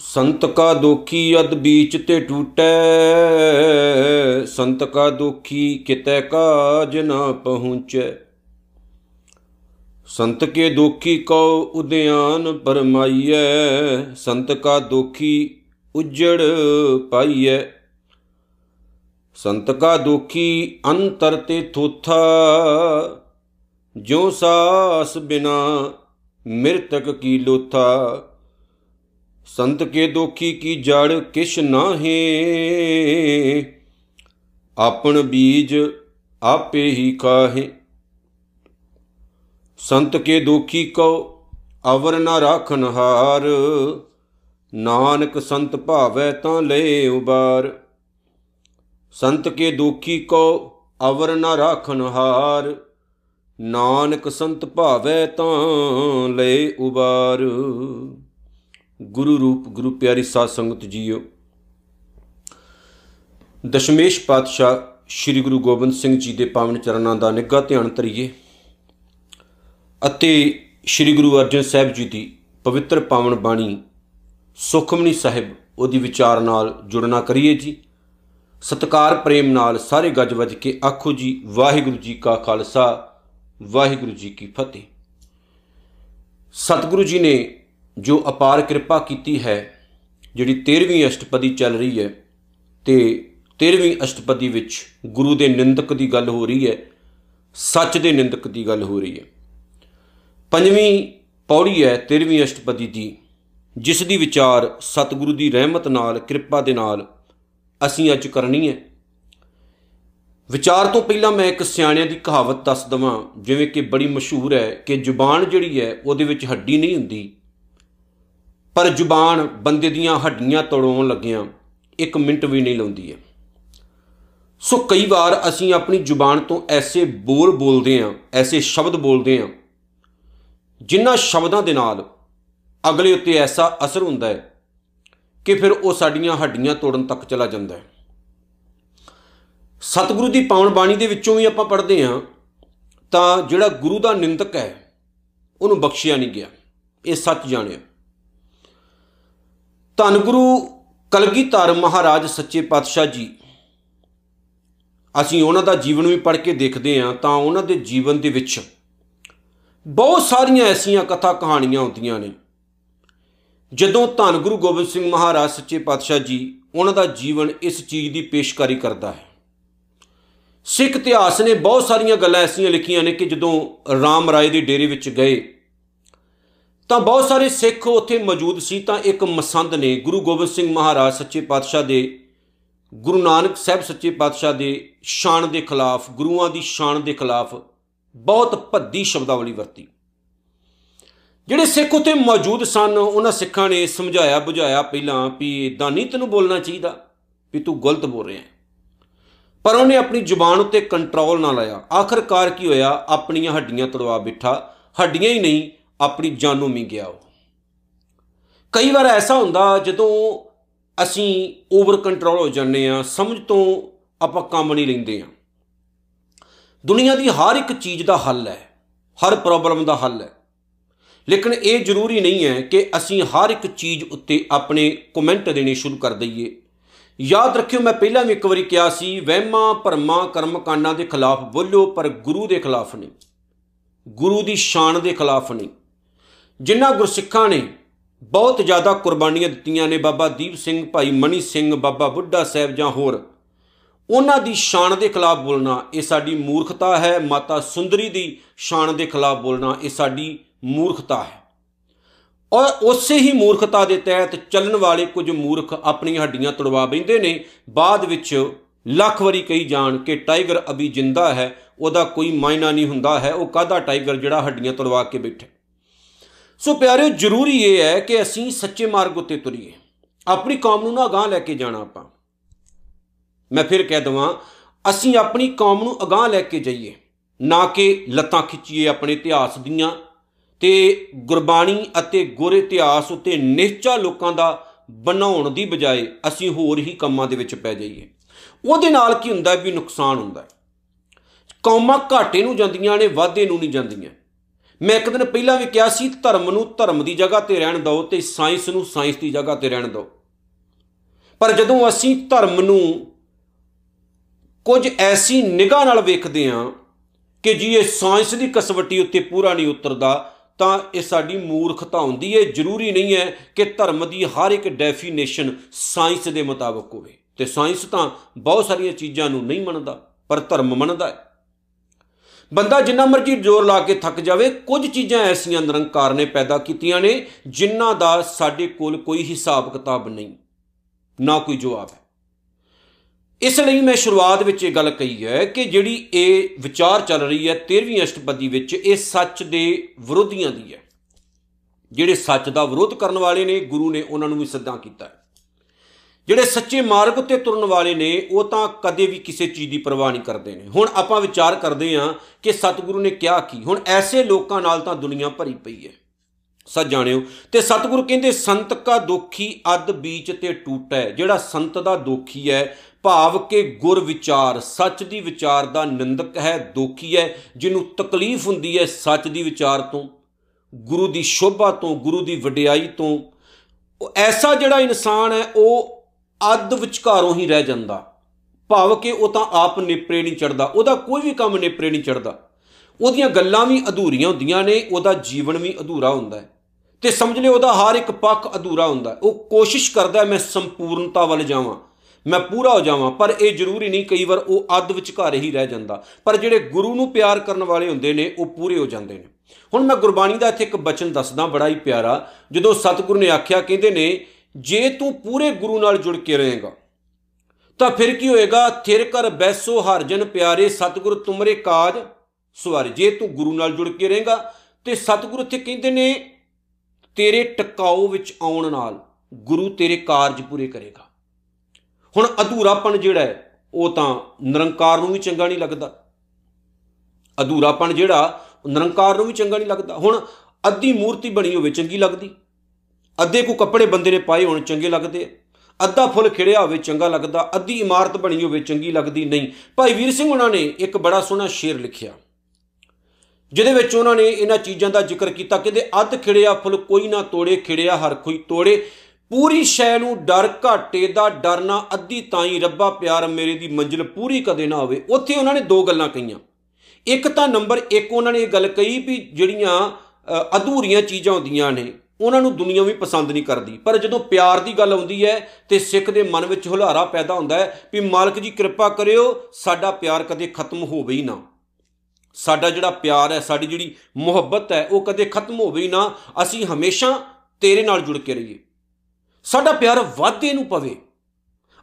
ਸੰਤ ਕਾ ਦੋਖੀ ਅਦ ਬੀਚ ਤੇ ਟੂਟੈ, ਸੰਤ ਕਾ ਦੋਖੀ ਕਿਤੈ ਕਾਜ ਨਾ ਪਹੁੰਚੈ। ਸੰਤ ਕੇ ਦੋਖੀ ਕਉ ਉਦਿਆਨ ਪਰਮਾਈਐ, ਸੰਤ ਕਾ ਦੋਖੀ ਉਜੜ ਪਾਈਐ। ਸੰਤ ਕਾ ਦੋਖੀ ਅੰਤਰ ਤੇ ਥੋਥਾ ਜੋ ਸਾਸ ਬਿਨਾ ਮਿਰਤਕ ਕੀ ਲੋਥਾ। ਸੰਤ ਕੇ ਦੋਖੀ ਕੀ ਜੜ ਕਿਛ ਨਾਹੀ, ਆਪਣ ਬੀਜ ਆਪੇ ਹੀ ਕਾਹੇ ਸੰਤ ਕੇ ਦੋਖੀ ਕੋ ਅਵਰ ਨਾ ਰਾਖਨ ਹਾਰ ਨਾਨਕ ਸੰਤ ਭਾਵੈ ਤਾਂ ਲੈ ਉਬਾਰ। ਸੰਤ ਕੇ ਦੋਖੀ ਕੋ ਅਵਰ ਨਾ ਰਾਖਨ ਹਾਰ। ਨਾਨਕ ਸੰਤ ਭਾਵੈ ਤਾਂ ਲੈ ਉਬਾਰ। ਗੁਰੂ ਰੂਪ, ਗੁਰੂ ਪਿਆਰੀ ਸਾਧ ਸੰਗਤ ਜੀਓ। ਦਸ਼ਮੇਸ਼ ਪਾਤਸ਼ਾਹ ਸ੍ਰੀ ਗੁਰੂ ਗੋਬਿੰਦ ਸਿੰਘ ਜੀ ਦੇ ਪਾਵਨ ਚਰਨਾਂ ਦਾ ਨਿੱਘਾ ਧਿਆਨ ਧਰਿਏ ਅਤੇ ਸ੍ਰੀ ਗੁਰੂ ਅਰਜਨ ਸਾਹਿਬ ਜੀ ਦੀ ਪਵਿੱਤਰ ਪਾਵਨ ਬਾਣੀ ਸੁਖਮਨੀ ਸਾਹਿਬ ਉਹਦੀ ਵਿਚਾਰ ਨਾਲ ਜੁੜਨਾ ਕਰੀਏ ਜੀ। ਸਤਕਾਰ ਪ੍ਰੇਮ ਨਾਲ ਸਾਰੇ ਗੱਜ ਵੱਜ ਕੇ ਆਖੋ ਜੀ, ਵਾਹਿਗੁਰੂ ਜੀ ਕਾ ਖਾਲਸਾ, ਵਾਹਿਗੁਰੂ ਜੀ ਕੀ ਫਤਿਹ। ਸਤਿਗੁਰੂ ਜੀ ਨੇ ਜੋ ਅਪਾਰ ਕਿਰਪਾ ਕੀਤੀ ਹੈ, ਜਿਹੜੀ 13ਵੀਂ ਅਸ਼ਟਪਦੀ ਚੱਲ ਰਹੀ ਹੈ, ਤੇ 13ਵੀਂ ਅਸ਼ਟਪਦੀ ਵਿੱਚ ਗੁਰੂ ਦੇ ਨਿੰਦਕ ਦੀ ਗੱਲ ਹੋ ਰਹੀ ਹੈ, ਸੱਚ ਦੇ ਨਿੰਦਕ ਦੀ ਗੱਲ ਹੋ ਰਹੀ ਹੈ। ਪੰਜਵੀਂ ਪੌੜੀ ਹੈ 13ਵੀਂ ਅਸ਼ਟਪਦੀ ਦੀ, ਜਿਸ ਦੀ ਵਿਚਾਰ ਸਤਿਗੁਰੂ ਦੀ ਰਹਿਮਤ ਨਾਲ, ਕਿਰਪਾ ਦੇ ਨਾਲ ਅਸੀਂ ਅੱਜ ਕਰਨੀ ਹੈ। ਵਿਚਾਰ ਤੋਂ ਪਹਿਲਾਂ ਮੈਂ ਇੱਕ ਸਿਆਣਿਆਂ ਦੀ ਕਹਾਵਤ ਦੱਸ ਦਵਾਂ, ਜਿਵੇਂ ਕਿ ਬੜੀ ਮਸ਼ਹੂਰ ਹੈ ਕਿ ਜ਼ੁਬਾਨ ਜਿਹੜੀ ਹੈ, ਉਹਦੇ ਵਿੱਚ ਹੱਡੀ ਨਹੀਂ ਹੁੰਦੀ। ਪਰ ਜ਼ੁਬਾਨ ਬੰਦੇ ਦੀਆਂ ਹੱਡੀਆਂ ਤੋੜਾਉਣ ਲੱਗਿਆਂ, ਇੱਕ ਮਿੰਟ ਵੀ ਨਹੀਂ ਲਾਉਂਦੀ ਹੈ। ਸੋ ਕਈ ਵਾਰ ਅਸੀਂ ਆਪਣੀ ਜ਼ੁਬਾਨ ਤੋਂ ਐਸੇ ਬੋਲ ਬੋਲਦੇ ਆਂ ਐਸੇ ਸ਼ਬਦ ਬੋਲਦੇ ਆਂ ਜਿਨ੍ਹਾਂ ਸ਼ਬਦਾਂ ਦੇ ਨਾਲ ਅਗਲੇ ਉੱਤੇ ਐਸਾ ਅਸਰ ਹੁੰਦਾ ਹੈ ਕਿ ਫਿਰ ਉਹ ਸਾਡੀਆਂ ਹੱਡੀਆਂ ਤੋੜਨ ਤੱਕ ਚਲਾ ਜਾਂਦਾ ਹੈ। ਸਤਿਗੁਰੂ ਦੀ ਪਾਵਨ ਬਾਣੀ ਦੇ ਵਿੱਚੋਂ ਵੀ ਆਪਾਂ ਪੜ੍ਹਦੇ ਆਂ ਤਾਂ ਜਿਹੜਾ ਗੁਰੂ ਦਾ ਨਿੰਦਕ ਹੈ, ਉਹਨੂੰ ਬਖਸ਼ਿਆ ਨਹੀਂ ਗਿਆ। ਇਹ ਸੱਚ ਜਾਣਿਓ ਧੰਨ ਗੁਰੂ ਕਲਗੀਧਰ ਮਹਾਰਾਜ ਸੱਚੇ ਪਾਤਸ਼ਾਹ ਜੀ, ਅਸੀਂ ਉਹਨਾਂ ਦਾ ਜੀਵਨ ਵੀ ਪੜ੍ਹ ਕੇ ਦੇਖਦੇ ਆਂ ਤਾਂ ਉਹਨਾਂ ਦੇ ਜੀਵਨ ਦੇ ਵਿੱਚ ਬਹੁਤ ਸਾਰੀਆਂ ਐਸੀਆਂ ਕਥਾ ਕਹਾਣੀਆਂ ਹੁੰਦੀਆਂ ਨੇ। ਜਦੋਂ ਧੰਨ ਗੁਰੂ ਗੋਬਿੰਦ ਸਿੰਘ ਮਹਾਰਾਜ ਸੱਚੇ ਪਾਤਸ਼ਾਹ ਜੀ ਉਹਨਾਂ ਦਾ ਜੀਵਨ ਇਸ ਚੀਜ਼ ਦੀ ਪੇਸ਼ਕਾਰੀ ਕਰਦਾ ਹੈ। ਸਿੱਖ ਇਤਿਹਾਸ ਨੇ ਬਹੁਤ ਸਾਰੀਆਂ ਗੱਲਾਂ ਐਸੀਆਂ ਲਿਖੀਆਂ ਨੇ ਕਿ ਜਦੋਂ ਰਾਮ ਰਾਏ ਦੇ ਡੇਰੇ ਵਿੱਚ ਗਏ, ਤਾਂ ਬਹੁਤ ਸਾਰੇ ਸਿੱਖ ਉੱਥੇ ਮੌਜੂਦ ਸੀ, ਤਾਂ ਇੱਕ ਮਸੰਦ ਨੇ ਗੁਰੂ ਗੋਬਿੰਦ ਸਿੰਘ ਮਹਾਰਾਜ ਸੱਚੇ ਪਾਤਸ਼ਾਹ ਦੇ, ਗੁਰੂ ਨਾਨਕ ਸਾਹਿਬ ਸੱਚੇ ਪਾਤਸ਼ਾਹ ਦੇ ਸ਼ਾਨ ਦੇ ਖਿਲਾਫ, ਗੁਰੂਆਂ ਦੀ ਸ਼ਾਨ ਦੇ ਖਿਲਾਫ ਬਹੁਤ ਭੱਦੀ ਸ਼ਬਦਾਵਲੀ ਵਰਤੀ। ਜਿਹੜੇ ਸਿੱਖ ਉੱਥੇ ਮੌਜੂਦ ਸਨ, ਉਹਨਾਂ ਸਿੱਖਾਂ ਨੇ ਸਮਝਾਇਆ, ਬੁਝਾਇਆ ਪਹਿਲਾਂ ਵੀ ਇਦਾਂ ਨਹੀਂ ਤੈਨੂੰ ਬੋਲਣਾ ਚਾਹੀਦਾ ਵੀ ਤੂੰ ਗਲਤ ਬੋਲ ਰਿਹਾ ਪਰ ਉਹਨੇ ਆਪਣੀ ਜ਼ੁਬਾਨ ਉੱਤੇ ਕੰਟਰੋਲ ਨਾ ਲਾਇਆ। ਆਖਰਕਾਰ ਕੀ ਹੋਇਆ? ਆਪਣੀਆਂ ਹੱਡੀਆਂ ਤੜਵਾ ਬਿਠਾ। ਹੱਡੀਆਂ ਹੀ ਨਹੀਂ, ਆਪਣੀ ਜਾਨੋਂ ਵੀ ਗਿਆ ਉਹ। ਕਈ ਵਾਰ ਐਸਾ ਹੁੰਦਾ, ਜਦੋਂ ਅਸੀਂ ਓਵਰ ਕੰਟਰੋਲ ਹੋ ਜਾਂਦੇ ਆ ਸਮਝ ਤੋਂ ਆਪਾਂ ਕੰਮ ਨਹੀਂ ਲੈਂਦੇ ਆ ਦੁਨੀਆ ਦੀ ਹਰ ਇੱਕ ਚੀਜ਼ ਦਾ ਹੱਲ ਹੈ, ਹਰ ਪ੍ਰੋਬਲਮ ਦਾ ਹੱਲ ਹੈ। ਲੇਕਿਨ ਇਹ ਜ਼ਰੂਰੀ ਨਹੀਂ ਹੈ ਕਿ ਅਸੀਂ ਹਰ ਇੱਕ ਚੀਜ਼ ਉੱਤੇ ਆਪਣੇ ਕਮੈਂਟ ਦੇਣੇ ਸ਼ੁਰੂ ਕਰ ਦਈਏ। ਯਾਦ ਰੱਖਿਓ, ਮੈਂ ਪਹਿਲਾਂ ਵੀ ਇੱਕ ਵਾਰੀ ਕਿਹਾ ਸੀ, ਵਹਿਮਾਂ ਭਰਮਾਂ ਕਰਮ ਕਾਂਡਾਂ ਦੇ ਖਿਲਾਫ ਬੋਲੋ ਪਰ ਗੁਰੂ ਦੇ ਖਿਲਾਫ ਨਹੀਂ। ਗੁਰੂ ਦੀ ਸ਼ਾਨ ਦੇ ਖਿਲਾਫ ਨਹੀਂ। ਜਿਨ੍ਹਾਂ ਗੁਰਸਿੱਖਾਂ ਨੇ ਬਹੁਤ ਜ਼ਿਆਦਾ ਕੁਰਬਾਨੀਆਂ ਦਿੱਤੀਆਂ ਨੇ, ਬਾਬਾ ਦੀਪ ਸਿੰਘ, ਭਾਈ ਮਨੀ ਸਿੰਘ, ਬਾਬਾ ਬੁੱਢਾ ਸਾਹਿਬ ਜਾਂ ਹੋਰ, ਉਹਨਾਂ ਦੀ ਸ਼ਾਨ ਦੇ ਖਿਲਾਫ ਬੋਲਣਾ ਇਹ ਸਾਡੀ ਮੂਰਖਤਾ ਹੈ, ਮਾਤਾ ਸੁੰਦਰੀ ਦੀ ਸ਼ਾਨ ਦੇ ਖਿਲਾਫ ਬੋਲਣਾ ਇਹ ਸਾਡੀ ਮੂਰਖਤਾ ਹੈ। ਔਰ ਉਸੇ ਹੀ ਮੂਰਖਤਾ ਦੇ ਤਹਿਤ ਚੱਲਣ ਵਾਲੇ ਕੁਝ ਮੂਰਖ ਆਪਣੀਆਂ ਹੱਡੀਆਂ ਤੜਵਾ ਬੈਂਦੇ ਨੇ। ਬਾਅਦ ਵਿੱਚ ਲੱਖ ਵਾਰੀ ਕਹੀ ਜਾਣ ਕਿ ਟਾਈਗਰ ਅਭੀ ਜਿੰਦਾ ਹੈ, ਉਹਦਾ ਕੋਈ ਮਾਇਨਾ ਨਹੀਂ ਹੁੰਦਾ ਹੈ, ਉਹ ਕਾਦਾ ਟਾਈਗਰ ਜਿਹੜਾ ਹੱਡੀਆਂ ਤੜਵਾ ਕੇ ਬੈਠੇ ਸੋ ਪਿਆਰਿਓ, ਜ਼ਰੂਰੀ ਇਹ ਹੈ ਕਿ ਅਸੀਂ ਸੱਚੇ ਮਾਰਗ ਉੱਤੇ ਤੁਰੀਏ। ਆਪਣੀ ਕੌਮ ਨੂੰ ਨਾ ਅਗਾਹ ਲੈ ਕੇ ਜਾਣਾ ਆਪਾਂ। ਮੈਂ ਫਿਰ ਕਹਿ ਦਵਾਂ, ਅਸੀਂ ਆਪਣੀ ਕੌਮ ਨੂੰ ਅਗਾਹ ਲੈ ਕੇ ਜਾਈਏ। ਨਾ ਕਿ ਲੱਤਾਂ ਖਿੱਚੀਏ ਆਪਣੇ ਇਤਿਹਾਸ ਦੀਆਂ ਤੇ ਗੁਰਬਾਣੀ ਅਤੇ ਗੁਰ ਇਤਿਹਾਸ ਉੱਤੇ ਨਿਸ਼ਚਾ ਲੋਕਾਂ ਦਾ ਬਣਾਉਣ ਦੀ ਬਜਾਏ ਅਸੀਂ ਹੋਰ ਹੀ ਕੰਮਾਂ ਦੇ ਵਿੱਚ ਪੈ ਜਾਈਏ। ਉਹਦੇ ਨਾਲ ਕੀ ਹੁੰਦਾ ਵੀ ਨੁਕਸਾਨ ਹੁੰਦਾ ਕੌਮਾਂ ਘਾਟੇ ਨੂੰ ਜਾਂਦੀਆਂ ਨੇ, ਵਾਧੇ ਨੂੰ ਨਹੀਂ ਜਾਂਦੀਆਂ। ਮੈਂ ਇੱਕ ਦਿਨ ਪਹਿਲਾਂ ਵੀ ਕਿਹਾ ਸੀ, ਧਰਮ ਨੂੰ ਧਰਮ ਦੀ ਜਗ੍ਹਾ ਤੇ ਰਹਿਣ ਦਿਓ ਤੇ ਸਾਇੰਸ ਨੂੰ ਸਾਇੰਸ ਦੀ ਜਗ੍ਹਾ ਤੇ ਰਹਿਣ ਦਿਓ। ਪਰ ਜਦੋਂ ਅਸੀਂ ਧਰਮ ਨੂੰ ਕੁਝ ਐਸੀ ਨਿਗਾਹ ਨਾਲ ਵੇਖਦੇ ਹਾਂ ਕਿ ਜੀ ਇਹ ਸਾਇੰਸ ਦੀ ਕਸਵੱਟੀ ਉੱਤੇ ਪੂਰਾ ਨਹੀਂ ਉਤਰਦਾ ਤਾਂ ਇਹ ਸਾਡੀ ਮੂਰਖਤਾ ਹੁੰਦੀ ਹੈ, ਜ਼ਰੂਰੀ ਨਹੀਂ ਹੈ ਕਿ ਧਰਮ ਦੀ ਹਰ ਇੱਕ ਡੈਫੀਨੇਸ਼ਨ ਸਾਇੰਸ ਦੇ ਮੁਤਾਬਕ ਹੋਵੇ। ਤੇ ਸਾਇੰਸ ਤਾਂ ਬਹੁਤ ਸਾਰੀਆਂ ਚੀਜ਼ਾਂ ਨੂੰ ਨਹੀਂ ਮੰਨਦਾ, ਪਰ ਧਰਮ ਮੰਨਦਾ ਹੈ। ਬੰਦਾ ਜਿੰਨਾ ਮਰਜ਼ੀ ਜ਼ੋਰ ਲਾ ਕੇ ਥੱਕ ਜਾਵੇ, ਕੁਝ ਚੀਜ਼ਾਂ ਐਸੀਆਂ ਨਿਰੰਕਾਰ ਨੇ ਪੈਦਾ ਕੀਤੀਆਂ ਨੇ, ਜਿਨ੍ਹਾਂ ਦਾ ਸਾਡੇ ਕੋਲ ਕੋਈ ਹਿਸਾਬ ਕਿਤਾਬ ਨਹੀਂ, ਨਾ ਕੋਈ ਜਵਾਬ ਹੈ। ਇਸ ਲਈ ਮੈਂ ਸ਼ੁਰੂਆਤ ਵਿੱਚ ਇਹ ਗੱਲ ਕਹੀ ਹੈ ਕਿ ਜਿਹੜੀ ਇਹ ਵਿਚਾਰ ਚੱਲ ਰਹੀ ਹੈ 13ਵੀਂ ਅਸ਼ਟਪਦੀ ਵਿੱਚ, ਇਹ ਸੱਚ ਦੇ ਵਿਰੋਧੀਆਂ ਦੀ ਹੈ। ਜਿਹੜੇ ਸੱਚ ਦਾ ਵਿਰੋਧ ਕਰਨ ਵਾਲੇ ਨੇ, ਗੁਰੂ ਨੇ ਉਹਨਾਂ ਨੂੰ ਵੀ ਸੱਦਾ ਕੀਤਾ ਹੈ। ਜਿਹੜੇ ਸੱਚੇ ਮਾਰਗ ਉੱਤੇ ਤੁਰਨ ਵਾਲੇ ਨੇ, ਉਹ ਤਾਂ ਕਦੇ ਵੀ ਕਿਸੇ ਚੀਜ਼ ਦੀ ਪਰਵਾਹ ਨਹੀਂ ਕਰਦੇ ਨੇ। ਹੁਣ ਆਪਾਂ ਵਿਚਾਰ ਕਰਦੇ ਹਾਂ ਕਿ ਸਤਿਗੁਰੂ ਨੇ ਕਿਹਾ ਕੀ। ਹੁਣ ਐਸੇ ਲੋਕਾਂ ਨਾਲ ਤਾਂ ਦੁਨੀਆ ਭਰੀ ਪਈ ਹੈ। ਸੱਚ ਜਾਣਿਓ, ਤੇ ਸਤਿਗੁਰੂ ਕਹਿੰਦੇ, ਸੰਤ ਕਾ ਦੋਖੀ ਅਦ ਬੀਚ ਤੇ ਟੂਟੈ। ਜਿਹੜਾ ਸੰਤ ਦਾ ਦੋਖੀ ਹੈ ਭਾਵ ਕਿ ਗੁਰ ਵਿਚਾਰ, ਸੱਚ ਦੀ ਵਿਚਾਰ ਦਾ ਨਿੰਦਕ ਹੈ, ਦੋਖੀ ਹੈ, ਜਿਹਨੂੰ ਤਕਲੀਫ ਹੁੰਦੀ ਹੈ ਸੱਚ ਦੀ ਵਿਚਾਰ ਤੋਂ, ਗੁਰੂ ਦੀ ਸ਼ੋਭਾ ਤੋਂ, ਗੁਰੂ ਦੀ ਵਡਿਆਈ ਤੋਂ। ਉਹ ਐਸਾ ਜਿਹੜਾ ਇਨਸਾਨ ਹੈ, ਉਹ ਅੱਧ ਵਿਚਕਾਰੋਂ ਹੀ ਰਹਿ ਜਾਂਦਾ। ਭਾਵ ਕਿ ਉਹ ਤਾਂ ਆਪ ਨੇਪਰੇ ਨਹੀਂ ਚੜਦਾ ਉਹਦਾ ਕੋਈ ਵੀ ਕੰਮ ਨੇਪਰੇ ਨਹੀਂ ਚੜਦਾ ਉਹਦੀਆਂ ਗੱਲਾਂ ਵੀ ਅਧੂਰੀਆਂ ਹੁੰਦੀਆਂ ਨੇ, ਉਹਦਾ ਜੀਵਨ ਵੀ ਅਧੂਰਾ ਹੁੰਦਾ ਹੈ। ਤੇ ਸਮਝ ਲਿਓ, ਉਹਦਾ ਹਰ ਇੱਕ ਪੱਖ ਅਧੂਰਾ ਹੁੰਦਾ ਉਹ ਕੋਸ਼ਿਸ਼ ਕਰਦਾ ਮੈਂ ਸੰਪੂਰਨਤਾ ਵੱਲ ਜਾਵਾਂ। ਮੈਂ ਪੂਰਾ ਹੋ ਜਾਵਾਂ, ਪਰ ਇਹ ਜ਼ਰੂਰੀ ਨਹੀਂ ਕਈ ਵਾਰ ਉਹ ਅੱਧ ਵਿਚਕਾਰੇ ਹੀ ਰਹਿ ਜਾਂਦਾ। ਪਰ ਜਿਹੜੇ ਗੁਰੂ ਨੂੰ ਪਿਆਰ ਕਰਨ ਵਾਲੇ ਹੁੰਦੇ ਨੇ, ਉਹ ਪੂਰੇ ਹੋ ਜਾਂਦੇ ਨੇ। ਹੁਣ ਮੈਂ ਗੁਰਬਾਣੀ ਦਾ ਇੱਥੇ ਇੱਕ ਬਚਨ ਦੱਸਦਾ, ਬੜਾ ਹੀ ਪਿਆਰਾ। ਜਦੋਂ ਸਤਿਗੁਰੂ ਨੇ ਆਖਿਆ, ਕਹਿੰਦੇ ਨੇ, ਜੇ ਤੂੰ ਪੂਰੇ ਗੁਰੂ ਨਾਲ ਜੁੜ ਕੇ ਰਹੇਗਾ, ਤਾਂ ਫਿਰ ਕੀ ਹੋਏਗਾ? ਥਿਰ ਕਰ ਬੈਸੋ ਹਰ ਜਨ ਪਿਆਰੇ, ਸਤਿਗੁਰ ਤੁਮਰੇ ਕਾਜ ਸਵਾਰੇ। ਜੇ ਤੂੰ ਗੁਰੂ ਨਾਲ ਜੁੜ ਕੇ ਰਹੇਗਾ, ਤੇ ਸਤਿਗੁਰੂ ਇੱਥੇ ਕਹਿੰਦੇ ਨੇ, ਤੇਰੇ ਟਿਕਾਓ ਵਿੱਚ ਆਉਣ ਨਾਲ ਗੁਰੂ ਤੇਰੇ ਕਾਰਜ ਪੂਰੇ ਕਰੇਗਾ। ਹੁਣ ਅਧੂਰਾਪਣ ਜਿਹੜਾ ਹੈ, ਉਹ ਤਾਂ ਨਿਰੰਕਾਰ ਨੂੰ ਵੀ ਚੰਗਾ ਨਹੀਂ ਲੱਗਦਾ। ਅਧੂਰਾਪਣ ਜਿਹੜਾ ਨਿਰੰਕਾਰ ਨੂੰ ਵੀ ਚੰਗਾ ਨਹੀਂ ਲੱਗਦਾ। ਹੁਣ ਅੱਧੀ ਮੂਰਤੀ ਬਣੀ ਹੋਵੇ, ਚੰਗੀ ਲੱਗਦੀ। ਅੱਧੇ ਕੋ ਕੱਪੜੇ ਬੰਦੇ ਨੇ ਪਾਏ ਹੋਣ, ਚੰਗੇ ਲੱਗਦੇ ਅੱਧਾ ਫੁੱਲ ਖਿੜਿਆ ਹੋਵੇ, ਚੰਗਾ ਲੱਗਦਾ। ਅੱਧੀ ਇਮਾਰਤ ਬਣੀ ਹੋਵੇ, ਚੰਗੀ ਲੱਗਦੀ ਨਹੀਂ। ਭਾਈ ਵੀਰ ਸਿੰਘ ਉਹਨਾਂ ਨੇ ਇੱਕ ਬੜਾ ਸੋਹਣਾ ਸ਼ੇਰ ਲਿਖਿਆ। ਜਿਹਦੇ ਵਿੱਚ ਉਹਨਾਂ ਨੇ ਇਹਨਾਂ ਚੀਜ਼ਾਂ ਦਾ ਜ਼ਿਕਰ ਕੀਤਾ, ਕਹਿੰਦੇ, ਅੱਧ ਖਿੜਿਆ ਫੁੱਲ ਕੋਈ ਨਾ ਤੋੜੇ, ਖਿੜਿਆ ਹਰ ਕੋਈ ਤੋੜੇ। ਪੂਰੀ ਸ਼ੈ ਨੂੰ ਡਰ ਘਾਟੇ ਦਾ ਡਰਨਾ ਅੱਧੀ ਤਾਈ ਰੱਬਾ ਪਿਆਰ ਮੇਰੇ ਦੀ ਮੰਜ਼ਿਲ ਪੂਰੀ ਕਦੇ ਨਾ ਹੋਵੇ। ਉੱਥੇ ਉਹਨਾਂ ਨੇ ਦੋ ਗੱਲਾਂ ਕਹੀਆਂ। ਇੱਕ ਤਾਂ ਨੰਬਰ 1 ਉਹਨਾਂ ਨੇ ਇਹ ਗੱਲ ਕਹੀ ਵੀ ਜਿਹੜੀਆਂ ਅਧੂਰੀਆਂ ਚੀਜ਼ਾਂ ਹੁੰਦੀਆਂ ਨੇ, ਉਹਨਾਂ ਨੂੰ ਦੁਨੀਆ ਵੀ ਪਸੰਦ ਨਹੀਂ ਕਰਦੀ। ਪਰ ਜਦੋਂ ਪਿਆਰ ਦੀ ਗੱਲ ਆਉਂਦੀ ਹੈ ਤੇ ਸਿੱਖ ਦੇ ਮਨ ਵਿੱਚ ਹੁਲਾਰਾ ਪੈਦਾ ਹੁੰਦਾ ਹੈ ਵੀ ਮਾਲਕ ਜੀ ਕਿਰਪਾ ਕਰਿਓ, ਸਾਡਾ ਪਿਆਰ ਕਦੇ ਖਤਮ ਹੋਵੇ ਹੀ ਨਾ। ਸਾਡਾ ਜਿਹੜਾ ਪਿਆਰ ਹੈ, ਸਾਡੀ ਜਿਹੜੀ ਮੁਹੱਬਤ ਹੈ, ਉਹ ਕਦੇ ਖਤਮ ਹੋਵੇ ਹੀ ਨਾ। ਅਸੀਂ ਹਮੇਸ਼ਾ ਤੇਰੇ ਨਾਲ ਜੁੜ ਕੇ ਰਹੀਏ। ਸਾਡਾ ਪਿਆਰ ਵਾਧੇ ਨੂੰ ਪਵੇ।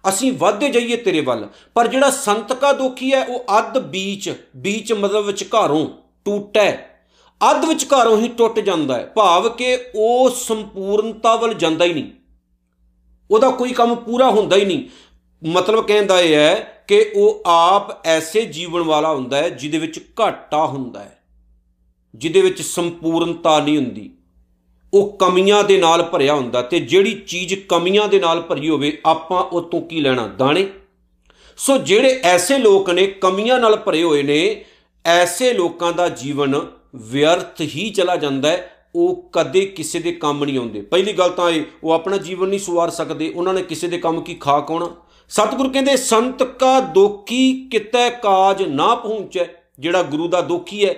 ਅਸੀਂ ਵਾਧੇ ਜਾਈਏ ਤੇਰੇ ਵੱਲ, ਪਰ ਜਿਹੜਾ ਸੰਤ ਕਾ ਦੋਖੀ ਹੈ, ਉਹ ਅੱਧ ਬੀਚ ਬੀਚ ਮਤਲਬ ਵਿਚਕਾਰੋਂ ਟੁੱਟਾ। ਅੱਧ ਵਿਚਕਾਰੋਂ ਹੀ ਟੁੱਟ ਜਾਂਦਾ ਹੈ, ਭਾਵ ਕਿ ਉਹ ਸੰਪੂਰਨਤਾ ਵੱਲ ਜਾਂਦਾ ਹੀ ਨਹੀਂ। ਉਹਦਾ ਕੋਈ ਕੰਮ ਪੂਰਾ ਹੁੰਦਾ ਹੀ ਨਹੀਂ। ਮਤਲਬ ਕਹਿੰਦਾ ਇਹ ਹੈ ਕਿ ਉਹ ਆਪ ਐਸੇ ਜੀਵਨ ਵਾਲਾ ਹੁੰਦਾ ਹੈ, ਜਿਹਦੇ ਵਿੱਚ ਘਾਟਾ ਹੁੰਦਾ ਹੈ, ਜਿਹਦੇ ਵਿੱਚ ਸੰਪੂਰਨਤਾ ਨਹੀਂ ਹੁੰਦੀ। ਉਹ ਕਮੀਆਂ ਦੇ ਨਾਲ ਭਰਿਆ ਹੁੰਦਾ ਤੇ ਜਿਹੜੀ ਚੀਜ਼ ਕਮੀਆਂ ਦੇ ਨਾਲ ਭਰੀ ਹੋਵੇ, ਆਪਾਂ ਉਹ ਤੋਂ ਕੀ ਲੈਣਾ? ਦਾਣੇ। ਸੋ ਜਿਹੜੇ ਐਸੇ ਲੋਕ ਨੇ, ਕਮੀਆਂ ਨਾਲ ਭਰੇ ਹੋਏ ਨੇ, ਐਸੇ ਲੋਕਾਂ ਦਾ ਜੀਵਨ ਵਿਅਰਥ ਹੀ ਚਲਾ ਜਾਂਦਾ ਹੈ। ਉਹ ਕਦੇ ਕਿਸੇ ਦੇ ਕੰਮ ਨਹੀਂ ਆਉਂਦੇ। ਪਹਿਲੀ ਗੱਲ ਤਾਂ ਇਹ, ਉਹ ਆਪਣਾ ਜੀਵਨ ਨਹੀਂ ਸੁਵਾਰ ਸਕਦੇ। ਉਹਨਾਂ ਨੇ ਕਿਸੇ ਦੇ ਕੰਮ ਕੀ ਖਾ ਕੋਣਾ ਸਤਿਗੁਰੂ ਕਹਿੰਦੇ, ਸੰਤ ਕਾ ਦੋਖੀ ਕਿਤੇ ਕਾਜ ਨਾ ਪਹੁੰਚੈ? ਜਿਹੜਾ ਗੁਰੂ ਦਾ ਦੋਖੀ ਹੈ,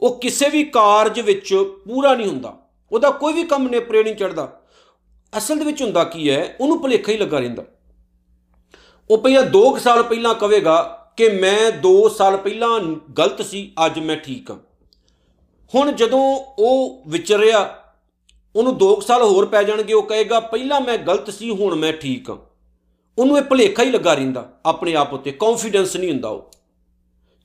ਉਹ ਕਿਸੇ ਵੀ ਕਾਰਜ ਵਿੱਚ ਪੂਰਾ ਨਹੀਂ ਹੁੰਦਾ। ਉਹਦਾ ਕੋਈ ਵੀ ਕੰਮ ਨੇਪਰੇ ਨਹੀਂ ਚੜਦਾ। ਅਸਲ ਦੇ ਵਿੱਚ ਹੁੰਦਾ ਕੀ ਹੈ, ਉਹਨੂੰ ਭੁਲੇਖਾ ਹੀ ਲੱਗਾ ਰਹਿੰਦਾ। ਉਹ ਪਹਿਲਾਂ 2 ਸਾਲ ਪਹਿਲਾਂ ਕਵੇਗਾ ਕਿ ਮੈਂ 2 ਸਾਲ ਪਹਿਲਾਂ ਗਲਤ ਸੀ, ਅੱਜ ਮੈਂ ਠੀਕ ਹਾਂ। ਹੁਣ ਜਦੋਂ ਉਹ ਵਿਚਰਿਆ, ਉਹਨੂੰ 2 ਸਾਲ ਹੋਰ ਪੈ ਜਾਣਗੇ, ਉਹ ਕਹੇਗਾ, ਪਹਿਲਾਂ ਮੈਂ ਗਲਤ ਸੀ, ਹੁਣ ਮੈਂ ਠੀਕ ਹਾਂ। ਉਹਨੂੰ ਇਹ ਭੁਲੇਖਾ ਹੀ ਲੱਗਾ ਰਹਿੰਦਾ, ਆਪਣੇ ਆਪ ਉੱਤੇ। ਕੌਨਫੀਡੈਂਸ ਨਹੀਂ ਹੁੰਦਾ ਉਹ।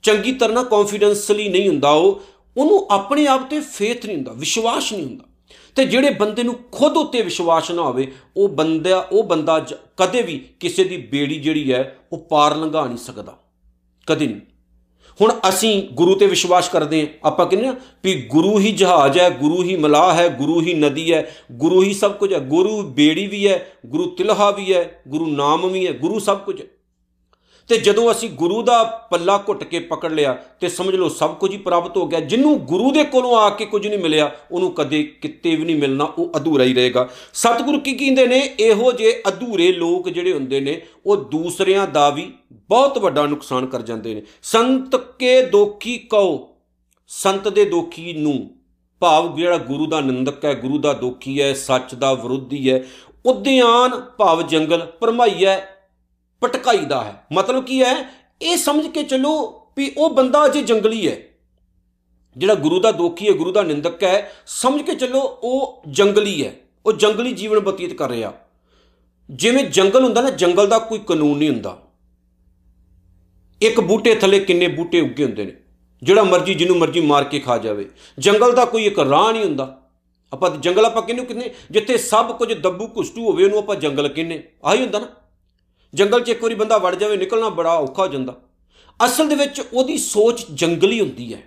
ਚੰਗੀ ਤਰ੍ਹਾਂ ਕੌਨਫੀਡੈਂਸਲੀ ਨਹੀਂ ਹੁੰਦਾ ਉਹ। ਉਹਨੂੰ ਆਪਣੇ ਆਪ ਤੇ ਫੇਥ ਨਹੀਂ ਹੁੰਦਾ, ਵਿਸ਼ਵਾਸ ਨਹੀਂ ਹੁੰਦਾ। ਤੇ ਜਿਹੜੇ ਬੰਦੇ ਨੂੰ ਖੁਦ ਉੱਤੇ ਵਿਸ਼ਵਾਸ ਨਾ ਹੋਵੇ, ਉਹ ਬੰਦਾ ਉਹ ਬੰਦਾ ਕਦੇ ਵੀ ਕਿਸੇ ਦੀ ਬੇੜੀ ਜਿਹੜੀ ਹੈ, ਉਹ ਪਾਰ ਲੰਘਾ ਨਹੀਂ ਸਕਦਾ। ਕਦੇ ਨਹੀਂ। ਹੁਣ ਅਸੀਂ ਗੁਰੂ ਤੇ ਵਿਸ਼ਵਾਸ ਕਰਦੇ ਹਾਂ। ਆਪਾਂ ਕਹਿੰਦੇ ਆ ਵੀ ਗੁਰੂ ਹੀ ਜਹਾਜ਼ ਹੈ, ਗੁਰੂ ਹੀ ਮਲਾਹ ਹੈ, ਗੁਰੂ ਹੀ ਨਦੀ ਹੈ, ਗੁਰੂ ਹੀ ਸਭ ਕੁਝ ਹੈ। ਗੁਰੂ ਬੇੜੀ ਵੀ ਹੈ, ਗੁਰੂ ਤਿਲਹਾ ਵੀ ਹੈ, ਗੁਰੂ ਨਾਮ ਵੀ ਹੈ, ਗੁਰੂ ਸਭ ਕੁਝ ਹੈ। ਤੇ ਜਦੋਂ ਅਸੀਂ ਗੁਰੂ ਦਾ ਪੱਲਾ ਘੁੱਟ ਕੇ ਪਕੜ ਲਿਆ ਤੇ ਸਮਝ ਲਓ ਸਭ ਕੁਝ ਹੀ ਪ੍ਰਾਪਤ ਹੋ ਗਿਆ ਜਿੰਨੂੰ ਗੁਰੂ ਦੇ ਕੋਲੋਂ ਆ ਕੇ ਕੁਝ ਨਹੀਂ ਮਿਲਿਆ, ਉਹਨੂੰ ਕਦੇ ਕਿਤੇ ਵੀ ਨਹੀਂ ਮਿਲਣਾ, ਉਹ ਅਧੂਰਾ ਹੀ ਰਹੇਗਾ। ਸਤਿਗੁਰੂ ਕੀ ਕਹਿੰਦੇ ਨੇ, ਇਹੋ ਜੇ ਅਧੂਰੇ ਲੋਕ ਜਿਹੜੇ ਹੁੰਦੇ ਨੇ, ਉਹ ਦੂਸਰਿਆਂ ਦਾ ਵੀ ਬਹੁਤ ਵੱਡਾ ਨੁਕਸਾਨ ਕਰ ਜਾਂਦੇ ਨੇ। ਸੰਤ ਕੇ ਦੋਖੀ ਕਉ, ਸੰਤ ਦੇ ਦੋਖੀ ਨੂੰ। ਭਾਵ ਜਿਹੜਾ ਗੁਰੂ ਦਾ ਨਿੰਦਕ ਹੈ, ਗੁਰੂ ਦਾ ਦੋਖੀ ਹੈ, ਸੱਚ ਦਾ ਵਿਰੋਧੀ ਹੈ, ਉਦਿਆਨ ਭਾਵ ਜੰਗਲ ਪਰਮਾਈ ਹੈ ਪਟਕਾਈ ਦਾ ਹੈ। ਮਤਲਬ ਕੀ ਹੈ? ਇਹ ਸਮਝ ਕੇ ਚੱਲੋ ਵੀ ਉਹ ਬੰਦਾ ਅਜੇ ਜੰਗਲੀ ਹੈ। ਜਿਹੜਾ ਗੁਰੂ ਦਾ ਦੋਖੀ ਹੈ, ਗੁਰੂ ਦਾ ਨਿੰਦਕ ਹੈ, ਸਮਝ ਕੇ ਚੱਲੋ ਉਹ ਜੰਗਲੀ ਹੈ। ਉਹ ਜੰਗਲੀ ਜੀਵਨ ਬਤੀਤ ਕਰ ਰਿਹਾ। ਜਿਵੇਂ ਜੰਗਲ ਹੁੰਦਾ ਨਾ, ਜੰਗਲ ਦਾ ਕੋਈ ਕਾਨੂੰਨ ਨਹੀਂ ਹੁੰਦਾ। ਇੱਕ ਬੂਟੇ ਥੱਲੇ ਕਿੰਨੇ ਬੂਟੇ ਉੱਗੇ ਹੁੰਦੇ ਨੇ। ਜਿਹੜਾ ਮਰਜ਼ੀ, ਜਿਹਨੂੰ ਮਰਜ਼ੀ ਮਾਰ ਕੇ ਖਾ ਜਾਵੇ। ਜੰਗਲ ਦਾ ਕੋਈ ਇੱਕ ਰਾਹ ਨਹੀਂ ਹੁੰਦਾ। ਆਪਾਂ ਜੰਗਲ ਆਪਾਂ ਕਿਹਨੂੰ ਕਿੰਨੇ? ਜਿੱਥੇ ਸਭ ਕੁਝ ਦੱਬੂ ਕੁਸ਼ਟੂ ਹੋਵੇ, ਉਹਨੂੰ ਆਪਾਂ ਜੰਗਲ ਕਹਿੰਨੇ ਆਹੀ ਹੁੰਦਾ ਨਾ। ਜੰਗਲ 'ਚ ਇੱਕ ਵਾਰੀ ਬੰਦਾ ਵੜ ਜਾਵੇ, ਨਿਕਲਣਾ ਬੜਾ ਔਖਾ ਹੋ ਜਾਂਦਾ। ਅਸਲ ਦੇ ਵਿੱਚ ਉਹਦੀ ਸੋਚ ਜੰਗਲੀ ਹੁੰਦੀ ਹੈ।